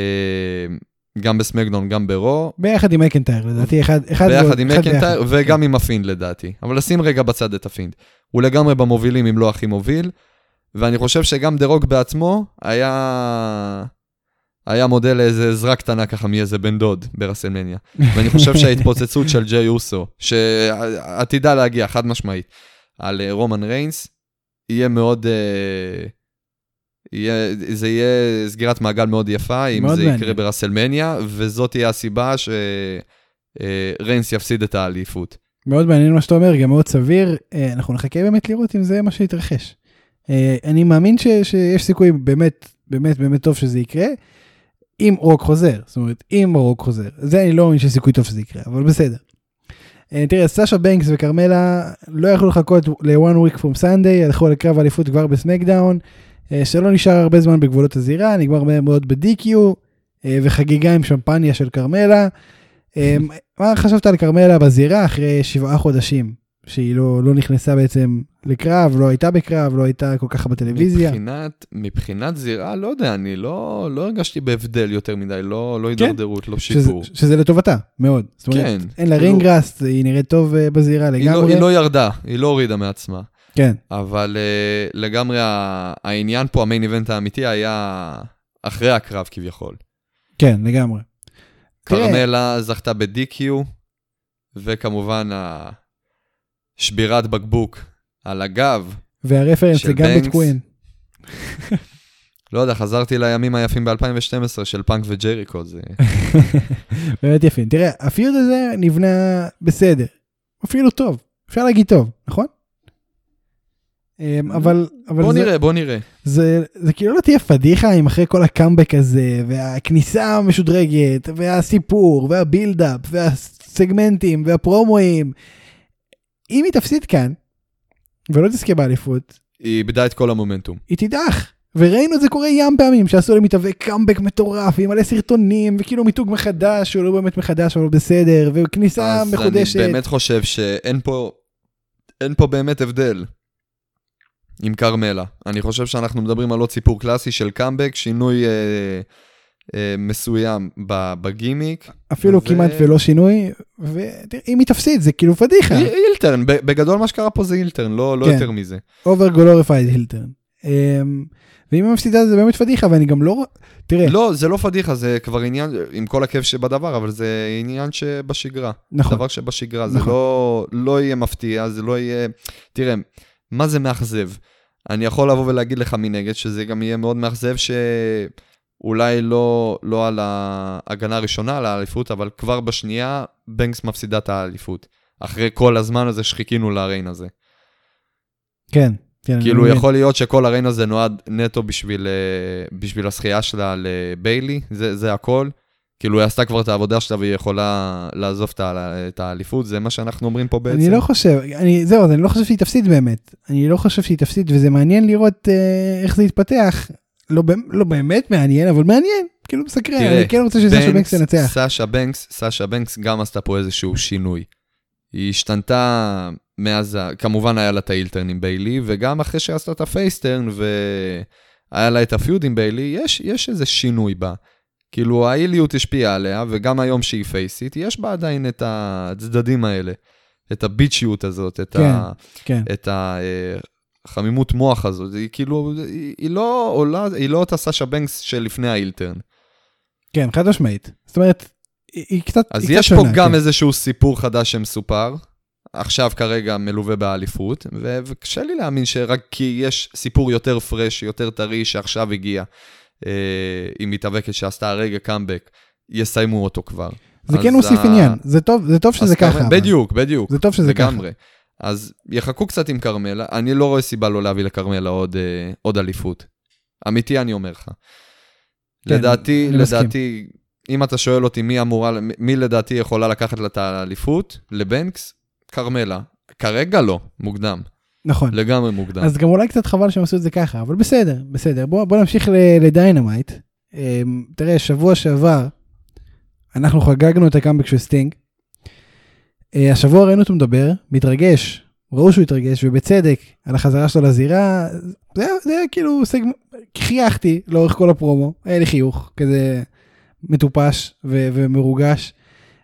גם בסמקדון, גם ברו, ביחד עם מקנטייר, לדעתי, אחד, אחד ביחד עם מקנטייר. וגם עם הפינד לדעתי. אבל נשים רגע בצד את הפינד. הוא לגמרי במובילים, אם לא הכי מוביל, ואני חושב שגם דה רוק בעצמו היה... היה מודל לאיזה עזרה קטנה ככה מאיזה בן דוד ברסלמניה. ואני חושב שההתפוצצות של ג'יי אוסו, שעתידה להגיע חד משמעית, על אה, רומן ריינס, יהיה מאוד... אה, יהיה, זה יהיה סגירת מעגל מאוד יפה, אם מאוד זה מעניין. יקרה ברסלמניה, וזאת תהיה הסיבה שריינס יפסיד את האליפות. מאוד מעניין מה שאתה אומר, גם מאוד סביר. אה, אנחנו נחכה באמת לראות אם זה מה שיתרחש. אה, אני מאמין ש, שיש סיכוי באמת, באמת, באמת טוב שזה יקרה, אם רוק חוזר. זאת אומרת, אם רוק חוזר. זה אני לא מאמין שיש סיכוי טוב שזה יקרה, אבל בסדר. אה, תראה, סאשה בנקס וכרמלה לא יכלו לחכות ל-one week from Sunday, הלכו לקרב האליפות כבר בסמקדאון, אה, שלא נשאר הרבה זמן בגבולות הזירה, נגמר מהר מאוד ב-DQ, אה, וחגיגה עם שמפניה של כרמלה. אמ, מה חשבת על כרמלה בזירה אחרי שבעה חודשים, שהיא לא, לא נכנסה בעצם לקרב, לא הייתה בקרב, לא הייתה כל כך בטלוויזיה? מבחינת, מבחינת זירה, לא יודע, אני לא, לא הרגשתי בהבדל יותר מדי, לא, לא כן. הידרדרות, לא שזה, שיפור. שזה לטובתה, מאוד. זאת אומרת, כן, אין לה כאילו- רינגראסט, היא נראית טוב אה, בזירה היא לא, לגמרי. היא לא ירדה, היא לא הורידה מעצמה. כן, אבל uh, לגמרי העניין פה, המיין איבנט האמיתי, היה אחרי הקרב כביכול. כן, לגמרי. תראה- כרמלה זכתה ב-DQ, וכמובן השבירת בקבוק על הגב. והרפרנס של לגמביט בנקס. קווין. לא יודע, חזרתי לימים היפים ב-2012 של פאנק וג'ריקו, זה... באמת יפים. תראה, הפיוד הזה נבנה בסדר. אפילו טוב. אפשר להגיד טוב, נכון? אמ, אבל, אבל בוא זה, נראה, בוא נראה. זה, זה כאילו לא תהיה פדיחה אם אחרי כל הקאמבק הזה, והכניסה המשודרגת, והסיפור, והבילדאפ, והסגמנטים, והפרומואים, אם היא תפסיד כאן, ולא תזכה באליפות, היא איבדה את כל המומנטום. היא תדעך. וראינו את זה קורה ים פעמים, שעשו למתאבק קאמבק מטורף, עם מלא סרטונים, וכאילו מיתוג מחדש, שהוא לא באמת מחדש, אבל בסדר, וכניסה אז מחודשת. אני באמת חושב שאין פה, אין פה באמת הבדל עם כרמלה. אני חושב שאנחנו מדברים על עוד סיפור קלאסי של קאמבק, שינוי אה, אה, מסוים בגימיק. אפילו ו- כמעט ולא שינוי, ואם היא תפסיד, זה כאילו פדיחה. הי- heel turn, בגדול מה שקרה פה זה heel turn, לא, לא כן. יותר מזה. over glorified heel turn. אמ, ואם היא מפסידה זה באמת פדיחה, ואני גם לא... תראה, לא, זה לא פדיחה, זה כבר עניין, עם כל הכיף שבדבר, אבל זה עניין שבשגרה. נכון, דבר שבשגרה, זה נכון. לא, לא יהיה מפתיע, זה לא יהיה... תראה, מה זה מאכזב? אני יכול לבוא ולהגיד לך מנגד שזה גם יהיה מאוד מאכזב שאולי לא, לא על ההגנה הראשונה, על האליפות, אבל כבר בשנייה בנקס מפסידה את האליפות. אחרי כל הזמן הזה שחיכינו לריין הזה. כן. כן, אני כאילו, מבין. יכול להיות שכל הריין הזה נועד נטו בשביל, אה, בשביל הזכייה שלה לביילי, זה, זה הכל. כאילו, היא עשתה כבר את העבודה שלה והיא יכולה לעזוב את האליפות, זה מה שאנחנו אומרים פה בעצם. אני לא חושב, אני, זהו, אני לא חושב שהיא תפסיד באמת. אני לא חושב שהיא תפסיד, וזה מעניין לראות אה, איך זה יתפתח. לא, לא באמת מעניין, אבל מעניין, כאילו מסקרן, אני כן רוצה שסשה בנקס תנצח. סאשה בנקס, סאשה בנקס גם עשתה פה איזשהו שינוי. היא השתנתה מאז, כמובן היה לה את ה heel turn עם ביילי, וגם אחרי שעשתה את ה face turn והיה לה את ה feud עם ביילי, יש, יש איזה שינוי בה. כאילו האיליות השפיעה עליה, וגם היום שהיא פייסית, יש בה עדיין את הצדדים האלה. את הביצ'יות הזאת, את כן. ה... כן, את החמימות מוח הזאת, היא כאילו, היא, היא לא עולה, היא לא אותה סאשה בנקס שלפני האילטרן. כן, חד משמעית. זאת אומרת, היא, היא קצת אז היא יש פה שונה, גם כן. איזשהו סיפור חדש שמסופר, עכשיו כרגע מלווה באליפות, ו- וקשה לי להאמין שרק כי יש סיפור יותר פרש, יותר טרי, שעכשיו הגיע, אה, עם מתאבקת שעשתה הרגע קאמבק, יסיימו אותו כבר. זה כן מוסיף ה- עניין, זה טוב, זה טוב שזה ככה. אבל. בדיוק, בדיוק. זה טוב שזה ככה. לגמרי. אז יחכו קצת עם כרמלה, אני לא רואה סיבה לא להביא לכרמלה עוד, אה, עוד אליפות. אמיתי אני אומר לך. כן, לדעתי, מסכים. לדעתי, אם אתה שואל אותי מי אמורה, מי לדעתי יכולה לקחת לה את האליפות, לבנקס, כרמלה. כרגע לא, מוקדם. נכון. לגמרי מוקדם. אז גם אולי קצת חבל שהם עשו את זה ככה, אבל בסדר, בסדר. בוא, בוא נמשיך לדיינמייט. אמ, תראה, שבוע שעבר, אנחנו חגגנו את הקאמבק של סטינג. אה, השבוע ראינו אותו מדבר, מתרגש, ראו שהוא התרגש, ובצדק, על החזרה שלו לזירה. זה היה, זה היה כאילו סגמנט, חייכתי לאורך כל הפרומו, היה לי חיוך, כזה מטופש ו- ומרוגש.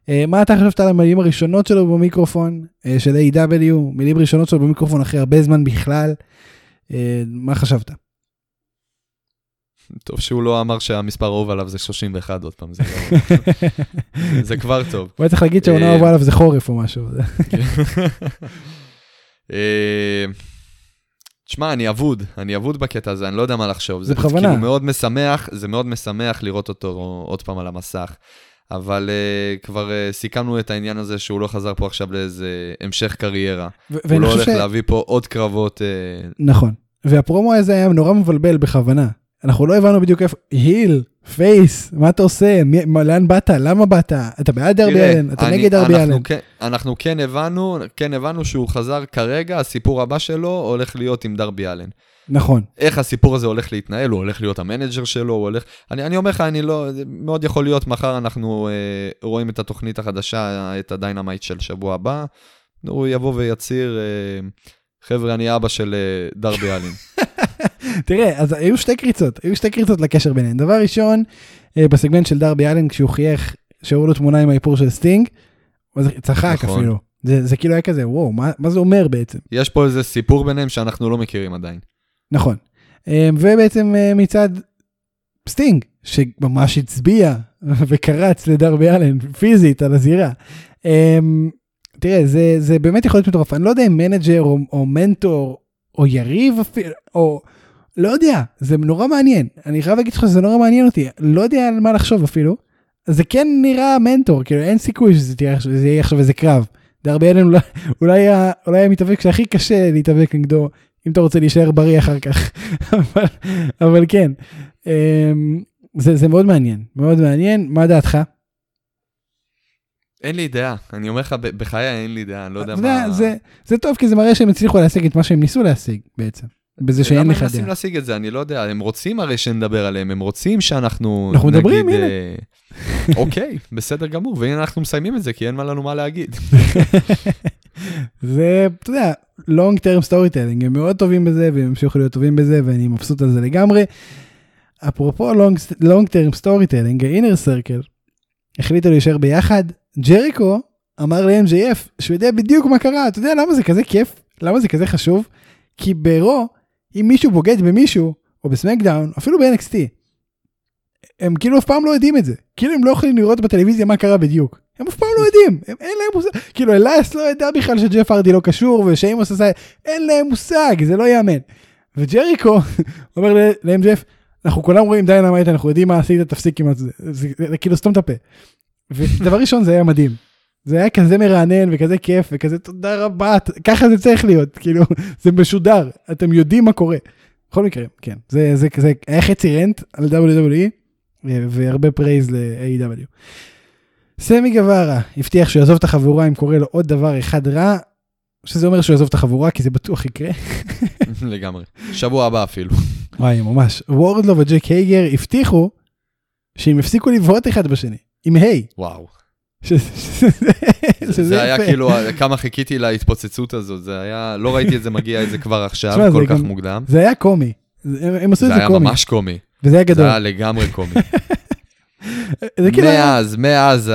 אה, מה אתה חשבת על המילים הראשונות שלו במיקרופון אה, של AEW, מילים ראשונות שלו במיקרופון אחרי הרבה זמן בכלל? אה, מה חשבת? טוב שהוא לא אמר שהמספר האהוב עליו זה 31 עוד פעם, זה, לא... זה כבר טוב. הוא היה צריך להגיד שהעונה אה, האהובה עליו זה חורף או משהו. תשמע, אני אבוד, אני אבוד בקטע הזה, אני לא יודע מה לחשוב. זה בכוונה. כאילו מאוד משמח, זה מאוד משמח לראות אותו עוד פעם על המסך. אבל uh, כבר uh, סיכמנו את העניין הזה שהוא לא חזר פה עכשיו לאיזה המשך קריירה. ו- הוא לא הולך ש... להביא פה עוד קרבות. Uh, נכון. והפרומו הזה היה נורא מבלבל בכוונה. אנחנו לא הבנו בדיוק איפה, heel, face, מה אתה עושה, מי, מה, לאן באת, למה באת, אתה בעד דרבי אלן, אתה אני- נגד דרבי אלן. כן- אנחנו כן הבנו, כן הבנו שהוא חזר כרגע, הסיפור הבא שלו הולך להיות עם דרבי אלן. נכון. איך הסיפור הזה הולך להתנהל, הוא הולך להיות ה manager שלו, הוא הולך... אני, אני אומר לך, אני לא... מאוד יכול להיות, מחר אנחנו אה, רואים את התוכנית החדשה, את הדיינמייט של שבוע הבא, הוא יבוא ויצהיר, אה, חבר'ה, אני אבא של אה, דרבי אלין. תראה, אז היו שתי קריצות, היו שתי קריצות לקשר ביניהם. דבר ראשון, אה, בסגמנט של דרבי אלן, כשהוא חייך, שהראו לו תמונה עם האיפור של סטינג, הוא צחק נכון. אפילו. זה, זה כאילו היה כזה, וואו, מה, מה זה אומר בעצם? יש פה איזה סיפור ביניהם שאנחנו לא מכירים עדיין. נכון. אה, ובעצם אה, מצד סטינג, שממש הצביע וקרץ לדרבי אלן פיזית על הזירה. אה, תראה, זה, זה באמת יכול להיות מטורף. אני לא יודע אם manager או, או מנטור או יריב אפילו, או לא יודע, זה נורא מעניין. אני חייב להגיד לך שזה נורא מעניין אותי, לא יודע על מה לחשוב אפילו. זה כן נראה מנטור, כאילו אין סיכוי שזה תהיה, יהיה עכשיו איזה קרב. דרבי אלן אולי, אולי, אולי המתאבק שהכי קשה להתאבק נגדו, אם אתה רוצה להישאר בריא אחר כך. אבל, אבל כן, אמ, זה, זה מאוד מעניין, מאוד מעניין. מה דעתך? אין לי דעה, אני אומר לך, בחיי אין לי דעה, אני לא יודע מה... זה, זה טוב כי זה מראה שהם הצליחו להשיג את מה שהם ניסו להשיג בעצם. בזה שאין למה לך הם מנסים דעה. להשיג את זה? אני לא יודע, הם רוצים הרי שנדבר עליהם, הם רוצים שאנחנו אנחנו מדברים, נגיד, הנה. אה, אוקיי, בסדר גמור, והנה אנחנו מסיימים את זה, כי אין מה לנו מה להגיד. זה, אתה יודע, long term storytelling, הם מאוד טובים בזה והם ימשיכו להיות טובים בזה ואני מבסוט על זה לגמרי. אפרופו long, long term storytelling, ה-inner circle החליטו להישאר ביחד, ג'ריקו אמר ל-MJF שהוא יודע בדיוק מה קרה, אתה יודע למה זה כזה כיף? למה זה כזה חשוב? כי ברו, אם מישהו בוגד במישהו, או בסמקדאון, אפילו ב-NXT, הם כאילו אף פעם לא יודעים את זה. כאילו הם לא יכולים לראות בטלוויזיה מה קרה בדיוק. הם אף פעם לא יודעים, הם, אין להם מושג. כאילו אלייס לא ידע בכלל שג'ף ארדי לא קשור ושיימוס עשה, אין להם מושג, זה לא ייאמן. וג'ריקו אומר ל- ל-MJF, אנחנו כולם רואים Dynamite, אנחנו יודעים מה עשית, תפסיק עם זה, זה, זה, זה כאילו סתום את הפה. ודבר ראשון זה היה מדהים. זה היה כזה מרענן וכזה כיף וכזה תודה רבה, ככה זה צריך להיות, כאילו זה משודר, אתם יודעים מה קורה. בכל מקרה, כן, זה, זה, זה היה חצי rant על WWE והרבה praise ל-AEW. סמי גווארה הבטיח שהוא יעזוב את החבורה אם קורה לו עוד דבר אחד רע, שזה אומר שהוא יעזוב את החבורה כי זה בטוח יקרה. לגמרי. שבוע הבא אפילו. וואי ממש. וורדלו וג'ק הייגר הבטיחו שהם יפסיקו לבהות אחד בשני, עם היי. וואו. זה היה. כאילו, כמה חיכיתי להתפוצצות הזאת, זה היה, לא ראיתי את זה מגיע את זה כבר עכשיו, כל כך מוקדם. זה היה קומי. הם, עשו את זה זה היה קומי, ממש קומי. וזה היה זה גדול. היה לגמרי קומי. זה כאילו מאז, מאז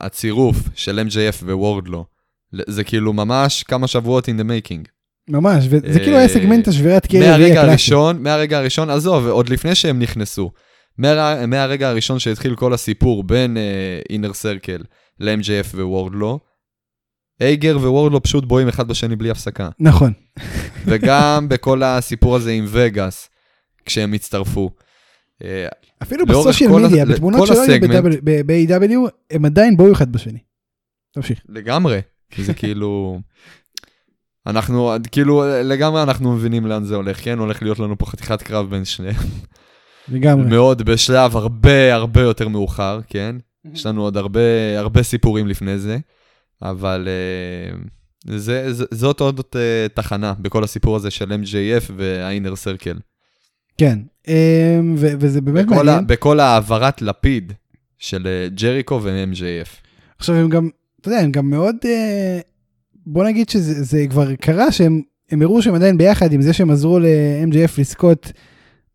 הצירוף של MJF ווורדלו, זה כאילו ממש כמה שבועות in the making. ממש, וזה אה, כאילו היה סגמנט השבירת קרי מהרגע. הראשון, מהרגע הראשון, עזוב, עוד לפני שהם נכנסו, מהר- מהרגע הראשון שהתחיל כל הסיפור בין אינר סרקל ל-MJF ווורדלו, אייגר ווורדלו פשוט בואים אחד בשני בלי הפסקה. נכון. וגם בכל הסיפור הזה עם וגאס, כשהם הצטרפו. אה, אפילו בסושיאל מדיה, כל בתמונות הסגמנט. ב-AW, הם עדיין בואו אחד בשני. תמשיך. לגמרי, כי זה כאילו... אנחנו, כאילו, לגמרי אנחנו מבינים לאן זה הולך, כן? הולך להיות לנו פה חתיכת קרב בין שניהם. לגמרי. מאוד בשלב הרבה הרבה יותר מאוחר, כן? יש לנו עוד הרבה, הרבה סיפורים לפני זה, אבל uh, זה, זה, זאת עוד uh, תחנה בכל הסיפור הזה של MJF והאינר סרקל. כן. אמ, וזה באמת בכל, ה, מעניין. בכל העברת לפיד של אה, ג'ריקו ו-MJF. עכשיו הם גם, אתה יודע, הם גם מאוד, אה, בוא נגיד שזה זה כבר קרה שהם הם הראו שהם עדיין ביחד עם זה שהם עזרו ל-MJF לזכות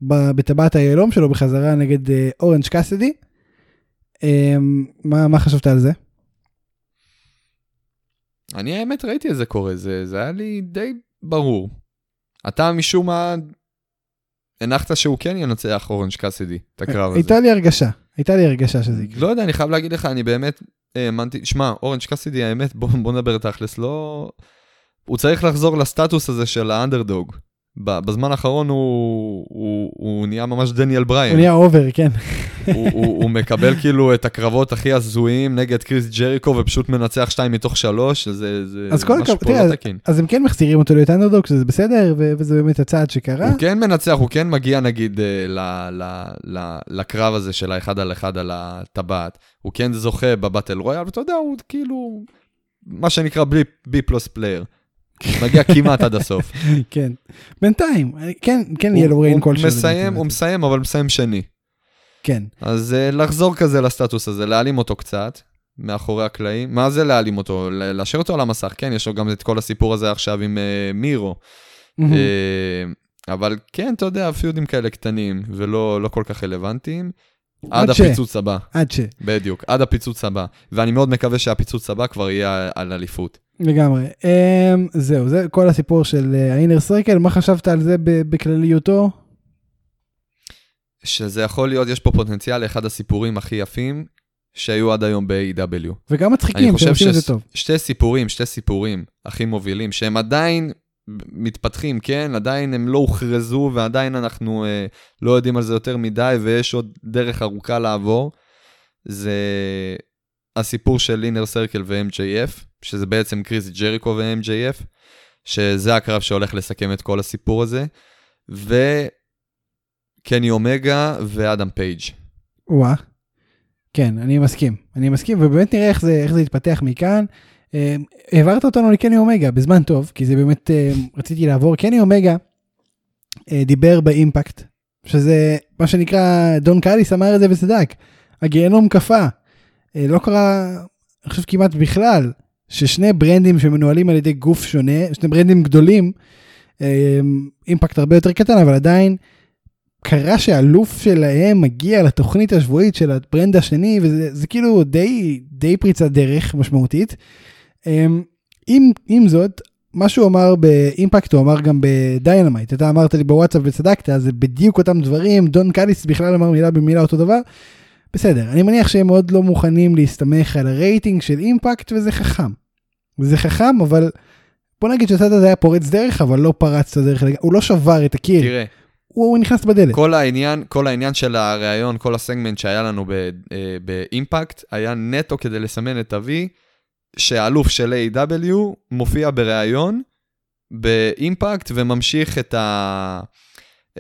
בטבעת היהלום שלו בחזרה נגד אה, אורנג' קאסדי. אמ, מה, מה חשבת על זה? אני האמת ראיתי את זה קורה, זה, זה היה לי די ברור. אתה משום מה הנחת שהוא כן ינצח אורנג' קאסידי, את הקרב הזה. הייתה לי הרגשה, הייתה לי הרגשה שזה יקרה. לא יודע, אני חייב להגיד לך, אני באמת האמנתי, שמע, אורנג' קאסידי, האמת, בוא, בוא נדבר תכלס, לא... הוא צריך לחזור לסטטוס הזה של האנדרדוג. בזמן האחרון הוא, הוא, הוא נהיה ממש דניאל בריאן. נהיה over, כן. הוא, הוא, הוא מקבל כאילו את הקרבות הכי הזויים נגד קריס ג'ריקו ופשוט מנצח שתיים מתוך שלוש, זה, זה אז כל משהו פה לא תקין. אז הם כן מחזירים אותו להיות אנדרדוג, שזה בסדר, וזה באמת הצעד שקרה. הוא כן מנצח, הוא כן מגיע נגיד אה, ל, ל, ל, לקרב הזה של האחד על אחד על הטבעת. הוא כן זוכה ב battle royal, ואתה יודע, הוא כאילו, מה שנקרא B plus player. מגיע כמעט עד הסוף. כן. בינתיים, כן, כן יהיה לו ריין כל הוא מסיים, הוא מסיים, אבל מסיים שני. כן. אז אה, לחזור כזה לסטטוס הזה, להעלים אותו קצת, מאחורי הקלעים. מה זה להעלים אותו? להשאיר אותו על המסך, כן, יש לו גם את כל הסיפור הזה עכשיו עם uh, מירו. אה, אבל כן, אתה יודע, פיודים כאלה קטנים ולא לא כל כך רלוונטיים. עד ש- הפיצוץ הבא, עד ש... בדיוק, עד הפיצוץ הבא. ואני מאוד מקווה שהפיצוץ הבא כבר יהיה על אליפות. לגמרי. Um, זהו, זה כל הסיפור של האינר סרקל, מה חשבת על זה בכלליותו? שזה יכול להיות, יש פה פוטנציאל לאחד הסיפורים הכי יפים שהיו עד היום ב-AW. וגם אני מצחיקים, שהם חושב עושים את זה טוב. ששתי סיפורים, שתי סיפורים הכי מובילים, שהם עדיין מתפתחים, כן? עדיין הם לא הוכרזו ועדיין אנחנו אה, לא יודעים על זה יותר מדי ויש עוד דרך ארוכה לעבור. זה הסיפור של אינר סרקל ו-MJF, שזה בעצם קריס ג'ריקו ו-MJF, שזה הקרב שהולך לסכם את כל הסיפור הזה, וקני אומגה ואדם פייג'. וואה. כן, אני מסכים. אני מסכים, ובאמת נראה איך זה, איך זה יתפתח מכאן. אה, העברת אותנו לקני אומגה בזמן טוב, כי זה באמת, אה, רציתי לעבור. קני אומגה אה, דיבר ב Impact, שזה מה שנקרא, דון קאליס אמר את זה וצדק. הגיהנום קפא. אה, לא קרה, אני חושב כמעט בכלל, ששני ברנדים שמנוהלים על ידי גוף שונה, שני ברנדים גדולים, אה, Impact הרבה יותר קטן, אבל עדיין קרה שאלוף שלהם מגיע לתוכנית השבועית של הברנד השני, וזה זה כאילו די, די פריצת דרך משמעותית. אמ, עם, עם זאת, מה שהוא אמר ב Impact הוא אמר גם ב Dynamite, אתה אמרת לי בוואטסאפ וצדקת, זה בדיוק אותם דברים, דון קאליס בכלל אמר מילה במילה אותו דבר. בסדר, אני מניח שהם עוד לא מוכנים להסתמך על הרייטינג של Impact וזה חכם. זה חכם, אבל בוא נגיד שהצד הזה היה פורץ דרך, אבל לא פרץ את הדרך, הוא לא שבר את הקיר, תראה, הוא, הוא נכנס בדלת. כל העניין, כל העניין של הראיון, כל הסגמנט שהיה לנו אה, ב Impact, היה נטו כדי לסמן את ה-V, שהאלוף של AEW מופיע בראיון ב Impact וממשיך את, ה...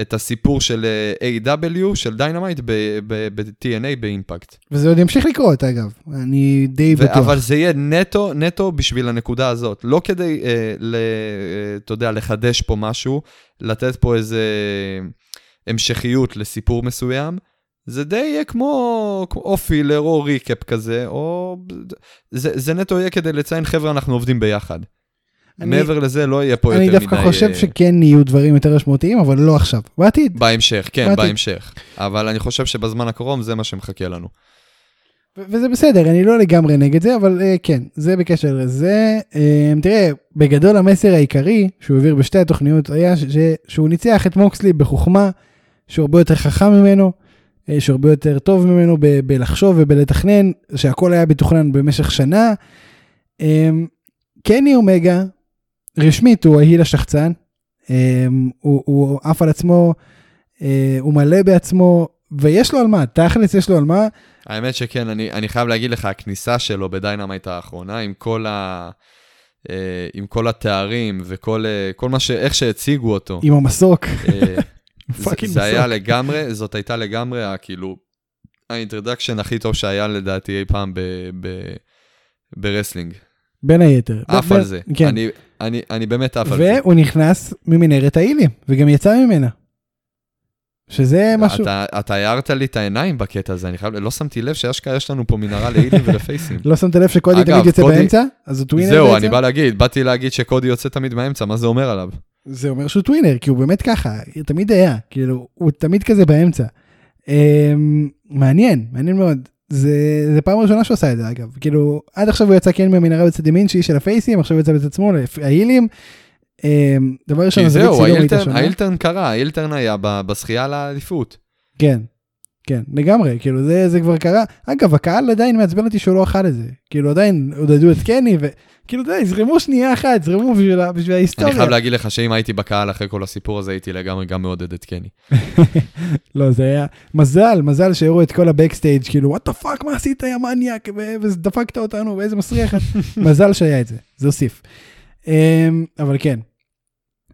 את הסיפור של אה, AEW של Dynamite ב-TNA ב Impact. וזה עוד ימשיך לקרות אגב, אני די ו- בטוח. אבל זה יהיה נטו, נטו בשביל הנקודה הזאת. לא כדי, אה, ל, אה, אתה יודע, לחדש פה משהו, לתת פה איזה המשכיות לסיפור מסוים. זה די יהיה כמו, או פילר או ריקאפ כזה, או... זה, זה נטו יהיה כדי לציין, חבר'ה, אנחנו עובדים ביחד. אני- מעבר לזה לא יהיה פה יותר אני מדי... דווקא חושב אה, שכן יהיו דברים יותר משמעותיים, אבל לא עכשיו. בעתיד. בהמשך, כן, באתי. בהמשך. אבל אני חושב שבזמן הקרוב זה מה שמחכה לנו. וזה בסדר, אני לא לגמרי נגד זה, אבל uh, כן, זה בקשר לזה. Uh, תראה, בגדול המסר העיקרי שהוא העביר בשתי התוכניות היה ש- ש- שהוא ניצח את מוקסלי בחוכמה, שהוא הרבה יותר חכם ממנו, uh, שהוא הרבה יותר טוב ממנו ב- בלחשוב ובלתכנן, שהכל היה מתוכנן במשך שנה. Um, קני אומגה, רשמית הוא ה heel השחצן, אמ, הוא, הוא עף על עצמו, אה, הוא מלא בעצמו, ויש לו על מה, תכלס יש לו על מה. האמת שכן, אני, אני חייב להגיד לך, הכניסה שלו ב Dynamite האחרונה, עם כל, ה, אה, עם כל התארים וכל אה, כל מה ש... איך שהציגו אותו, עם המסוק. זה, זה היה. לגמרי, זאת הייתה לגמרי, כאילו, ה introduction הכי טוב שהיה לדעתי אי פעם ב wrestling. בין היתר. עף על זה. כן. אני, אני, אני באמת עף על זה. והוא נכנס ממנהרת ה heel ים, וגם יצא ממנה. שזה משהו, אתה, אתה הערת לי את העיניים בקטע הזה, אני חייב, לא שמתי לב שאשכרה יש לנו פה מנהרה לאילים ולפייסים. לא שמת לב שקודי תמיד יוצא קודי- באמצע? אז הוא tweener זהו, בעצם? אני בא להגיד, באתי להגיד שקודי יוצא תמיד באמצע, מה זה אומר עליו? זה אומר שהוא tweener, כי הוא באמת ככה, תמיד היה, כאילו, הוא תמיד כזה באמצע. אמ, מעניין, מעניין מאוד. זה, זה פעם ראשונה שהוא עשה את זה אגב, כאילו, עד עכשיו הוא יצא כן מהמנהרה בצד ימין שהיא של הפייסים, עכשיו הוא יצא בצד שמאל, ההילים. אמ, דבר ראשון, זהו, הייתה האילטרן, קרה, האילטרן היה ב- בזכייה לאליפות. כן, כן, לגמרי, כאילו זה, זה כבר קרה. אגב, הקהל עדיין מעצבן אותי שהוא לא אכל את זה. כאילו עדיין עודדו את קני, וכאילו, די, זרמו שנייה אחת, זרמו בשביל, בשביל אני ההיסטוריה. חייב להגיד לך שאם הייתי בקהל אחרי כל הסיפור הזה, הייתי לגמרי גם מעודד את קני. לא, זה היה מזל, מזל שהראו את כל ה backstage, כאילו, what the fuck, מה עשית, יא מניאק, ודפקת אותנו, ואיזה מסריח. את." מזל שהיה את זה, זה הוסיף. אמ, אבל כן,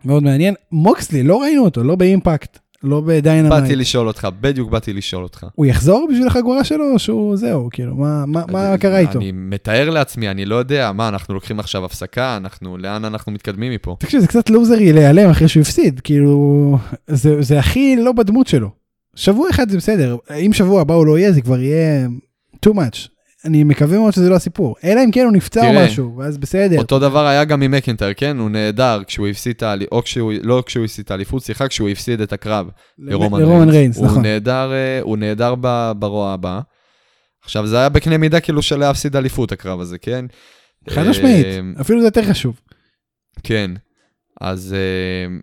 מאוד מעניין. מוקסלי, לא ראינו אותו, לא ב Impact, לא ב Dynamite. באתי לשאול אותך, בדיוק באתי לשאול אותך. הוא יחזור בשביל החגורה שלו, או שהוא זהו, כאילו, מה, מה, מה קרה איתו? אני מתאר לעצמי, אני לא יודע, מה, אנחנו לוקחים עכשיו הפסקה, אנחנו, לאן אנחנו מתקדמים מפה? תקשיב, זה קצת לוזרי להיעלם אחרי שהוא הפסיד, כאילו, זה, זה הכי לא בדמות שלו. שבוע אחד זה בסדר, אם שבוע הבא הוא לא יהיה, זה כבר יהיה too much. אני מקווה מאוד שזה לא הסיפור. אלא אם כן הוא נפצע או משהו, ואז בסדר. אותו דבר היה גם עם מקינטר, כן? הוא נהדר כשהוא הפסיד את האליפות, או כשהוא, לא כשהוא הפסיד את האליפות, סליחה, כשהוא הפסיד את הקרב לרומן לרומן ריינס, הוא נכון. נהדר, אה, הוא נהדר ברוע הבא. עכשיו, זה היה בקנה מידה כאילו של להפסיד אליפות, הקרב הזה, כן? חד אה, משמעית, אפילו זה יותר חשוב. כן. אז אה,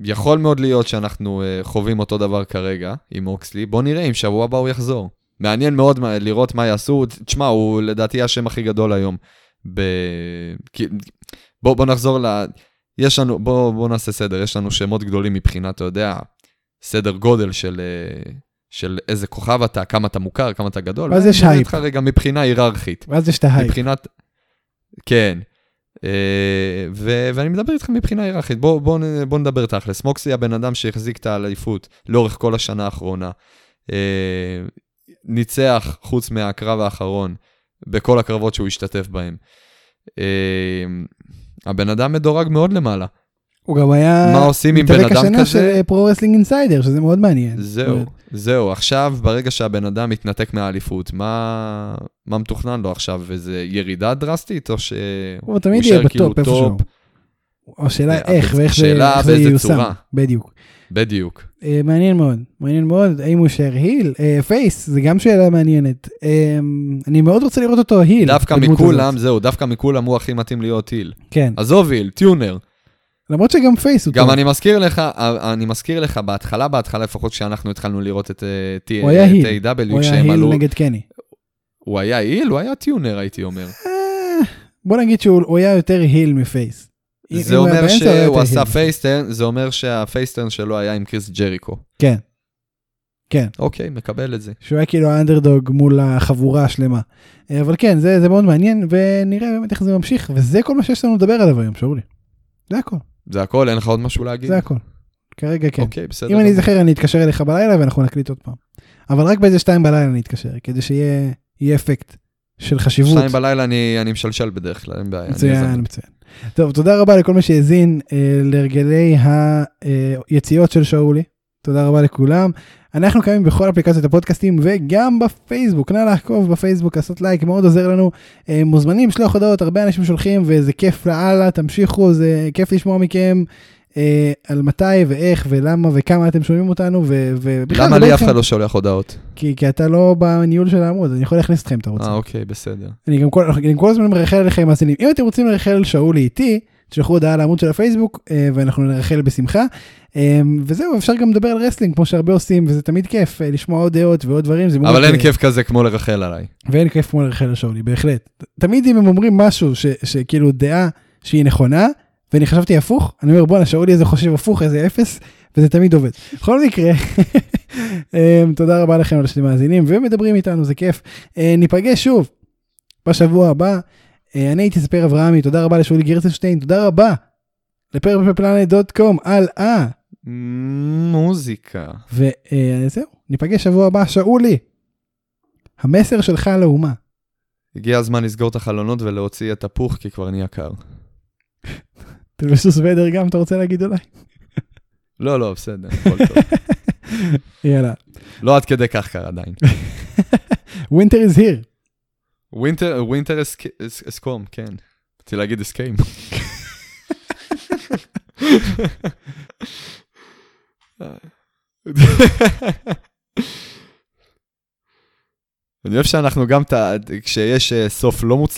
יכול מאוד להיות שאנחנו אה, חווים אותו דבר כרגע עם מוקסלי. בוא נראה אם שבוע הבא הוא יחזור. מעניין מאוד לראות מה יעשו. תשמע, הוא לדעתי השם הכי גדול היום. ב... בוא, בוא נחזור ל... יש לנו, בוא, בוא נעשה סדר, יש לנו שמות גדולים מבחינת, אתה יודע, סדר גודל של, אה, של איזה כוכב אתה, כמה אתה מוכר, כמה אתה גדול. ואז יש הייפ. רגע מבחינה היררכית. ואז יש את ההייפ. מבחינת... כן. אה, ו- ואני מדבר איתך מבחינה היררכית, בוא, בוא, בוא נדבר תכלס. מוקסי הבן אדם שהחזיק את האליפות לאורך כל השנה האחרונה. ניצח, חוץ מהקרב האחרון, בכל הקרבות שהוא השתתף בהם. אה, הבן אדם מדורג מאוד למעלה. הוא גם היה מה עושים עם בן מתאבק אדם השנה כזה? של Pro Wrestling Insider, שזה מאוד מעניין. זהו, זהו. עכשיו, ברגע שהבן אדם מתנתק מהאליפות, מה, מה מתוכנן לו עכשיו? איזה ירידה דרסטית, או שהוא הוא תמיד יהיה יישאר כאילו ב top איפשהו. השאלה אה, איך ואיך זה ייושם. בדיוק. בדיוק. אה, מעניין מאוד, מעניין מאוד, האם הוא יישאר heel? אה, face, זה גם שאלה מעניינת. אה, אני מאוד רוצה לראות אותו heel. דווקא מכולם, הזאת. זהו, דווקא מכולם הוא הכי מתאים להיות heel. כן, עזוב heel, tweener. למרות שגם face הוא גם טוב. אני מזכיר לך, אני מזכיר לך, בהתחלה, בהתחלה, לפחות כשאנחנו התחלנו לראות את אה, הוא היה heel. A.E.W, הוא היה heel נגד קני. הוא היה heel? הוא היה tweener, הייתי אומר. בוא נגיד שהוא הוא היה יותר heel מ face. זה אומר שהוא עשה. face turn, זה אומר שה face turn שלו היה עם קריס ג'ריקו. כן. כן, אוקיי, מקבל את זה. שהוא היה כאילו האנדרדוג מול החבורה השלמה. אה, אבל כן, זה זה מאוד מעניין, ונראה באמת איך זה ממשיך, וזה כל מה שיש לנו לדבר עליו היום, שאולי. זה הכל, זה הכל, אין לך עוד משהו להגיד? זה הכל. כרגע כן. אוקיי, בסדר. אם אני. אזכר אני אתקשר אליך בלילה ואנחנו נקליט עוד פעם. אבל רק באיזה שתיים בלילה אני אתקשר, כדי שיהיה יהיה אפקט של חשיבות. שתיים בלילה אני אני משלשל בדרך כלל, אין בעיה. מצוין. מצוין. טוב, תודה רבה לכל מי שהאזין אה, להרגלי היציאות של שאולי. תודה רבה לכולם. אנחנו קיימים בכל אפליקציות הפודקאסטים וגם בפייסבוק. נא לעקוב בפייסבוק, לעשות לייק, מאוד עוזר לנו. אה, מוזמנים לשלוח הודעות, הרבה אנשים שולחים וזה כיף לאללה, תמשיכו, זה כיף לשמוע מכם. אה, על מתי ואיך ולמה וכמה אתם שומעים אותנו ובכלל למה לי אף איתכם, אחד לא שולח הודעות? כי, כי אתה לא בניהול של העמוד אני יכול להכניס אתכם אם אתה רוצה. אה, אוקיי, בסדר. אני גם כל, אני כל הזמן מרחל עליכם מאזינים. אם אתם רוצים לרחל שאולי איתי, תשלחו הודעה לעמוד של הפייסבוק אה, ואנחנו נרחל בשמחה. אה, וזהו, אפשר גם לדבר על wrestling כמו שהרבה עושים וזה תמיד כיף אה, לשמוע עוד דעות ועוד דברים. אבל אין כיף כזה כמו לרחל עליי. ואין כיף כמו לרחל על שאולי, בהחלט. תמיד אם הם אומרים משהו ש, שכאילו דעה שהיא נכונה, ואני חשבתי הפוך, אני אומר בואנה שאולי הזה חושב הפוך איזה אפס, וזה תמיד עובד. בכל מקרה, אה, תודה רבה לכם על שאתם מאזינים ומדברים איתנו, זה כיף. אה, ניפגש שוב בשבוע הבא. אה, אני הייתי ספיר אברהמי, תודה רבה לשאולי גרצנשטיין, תודה רבה לפרפלנט.קום, הלאה. מוזיקה. וזהו, ניפגש שבוע הבא, שאולי. המסר שלך לאומה. הגיע הזמן לסגור את החלונות ולהוציא את הפוך, כי כבר נהיה קר. תלבשו סוודר גם, אתה רוצה להגיד אולי? לא, לא, בסדר, הכל טוב. יאללה. לא עד כדי כך קר עדיין. winter is here. winter, winter has come, כן. רציתי להגיד has came. אני אוהב שאנחנו גם, כשיש אה, סוף לא מוצלח,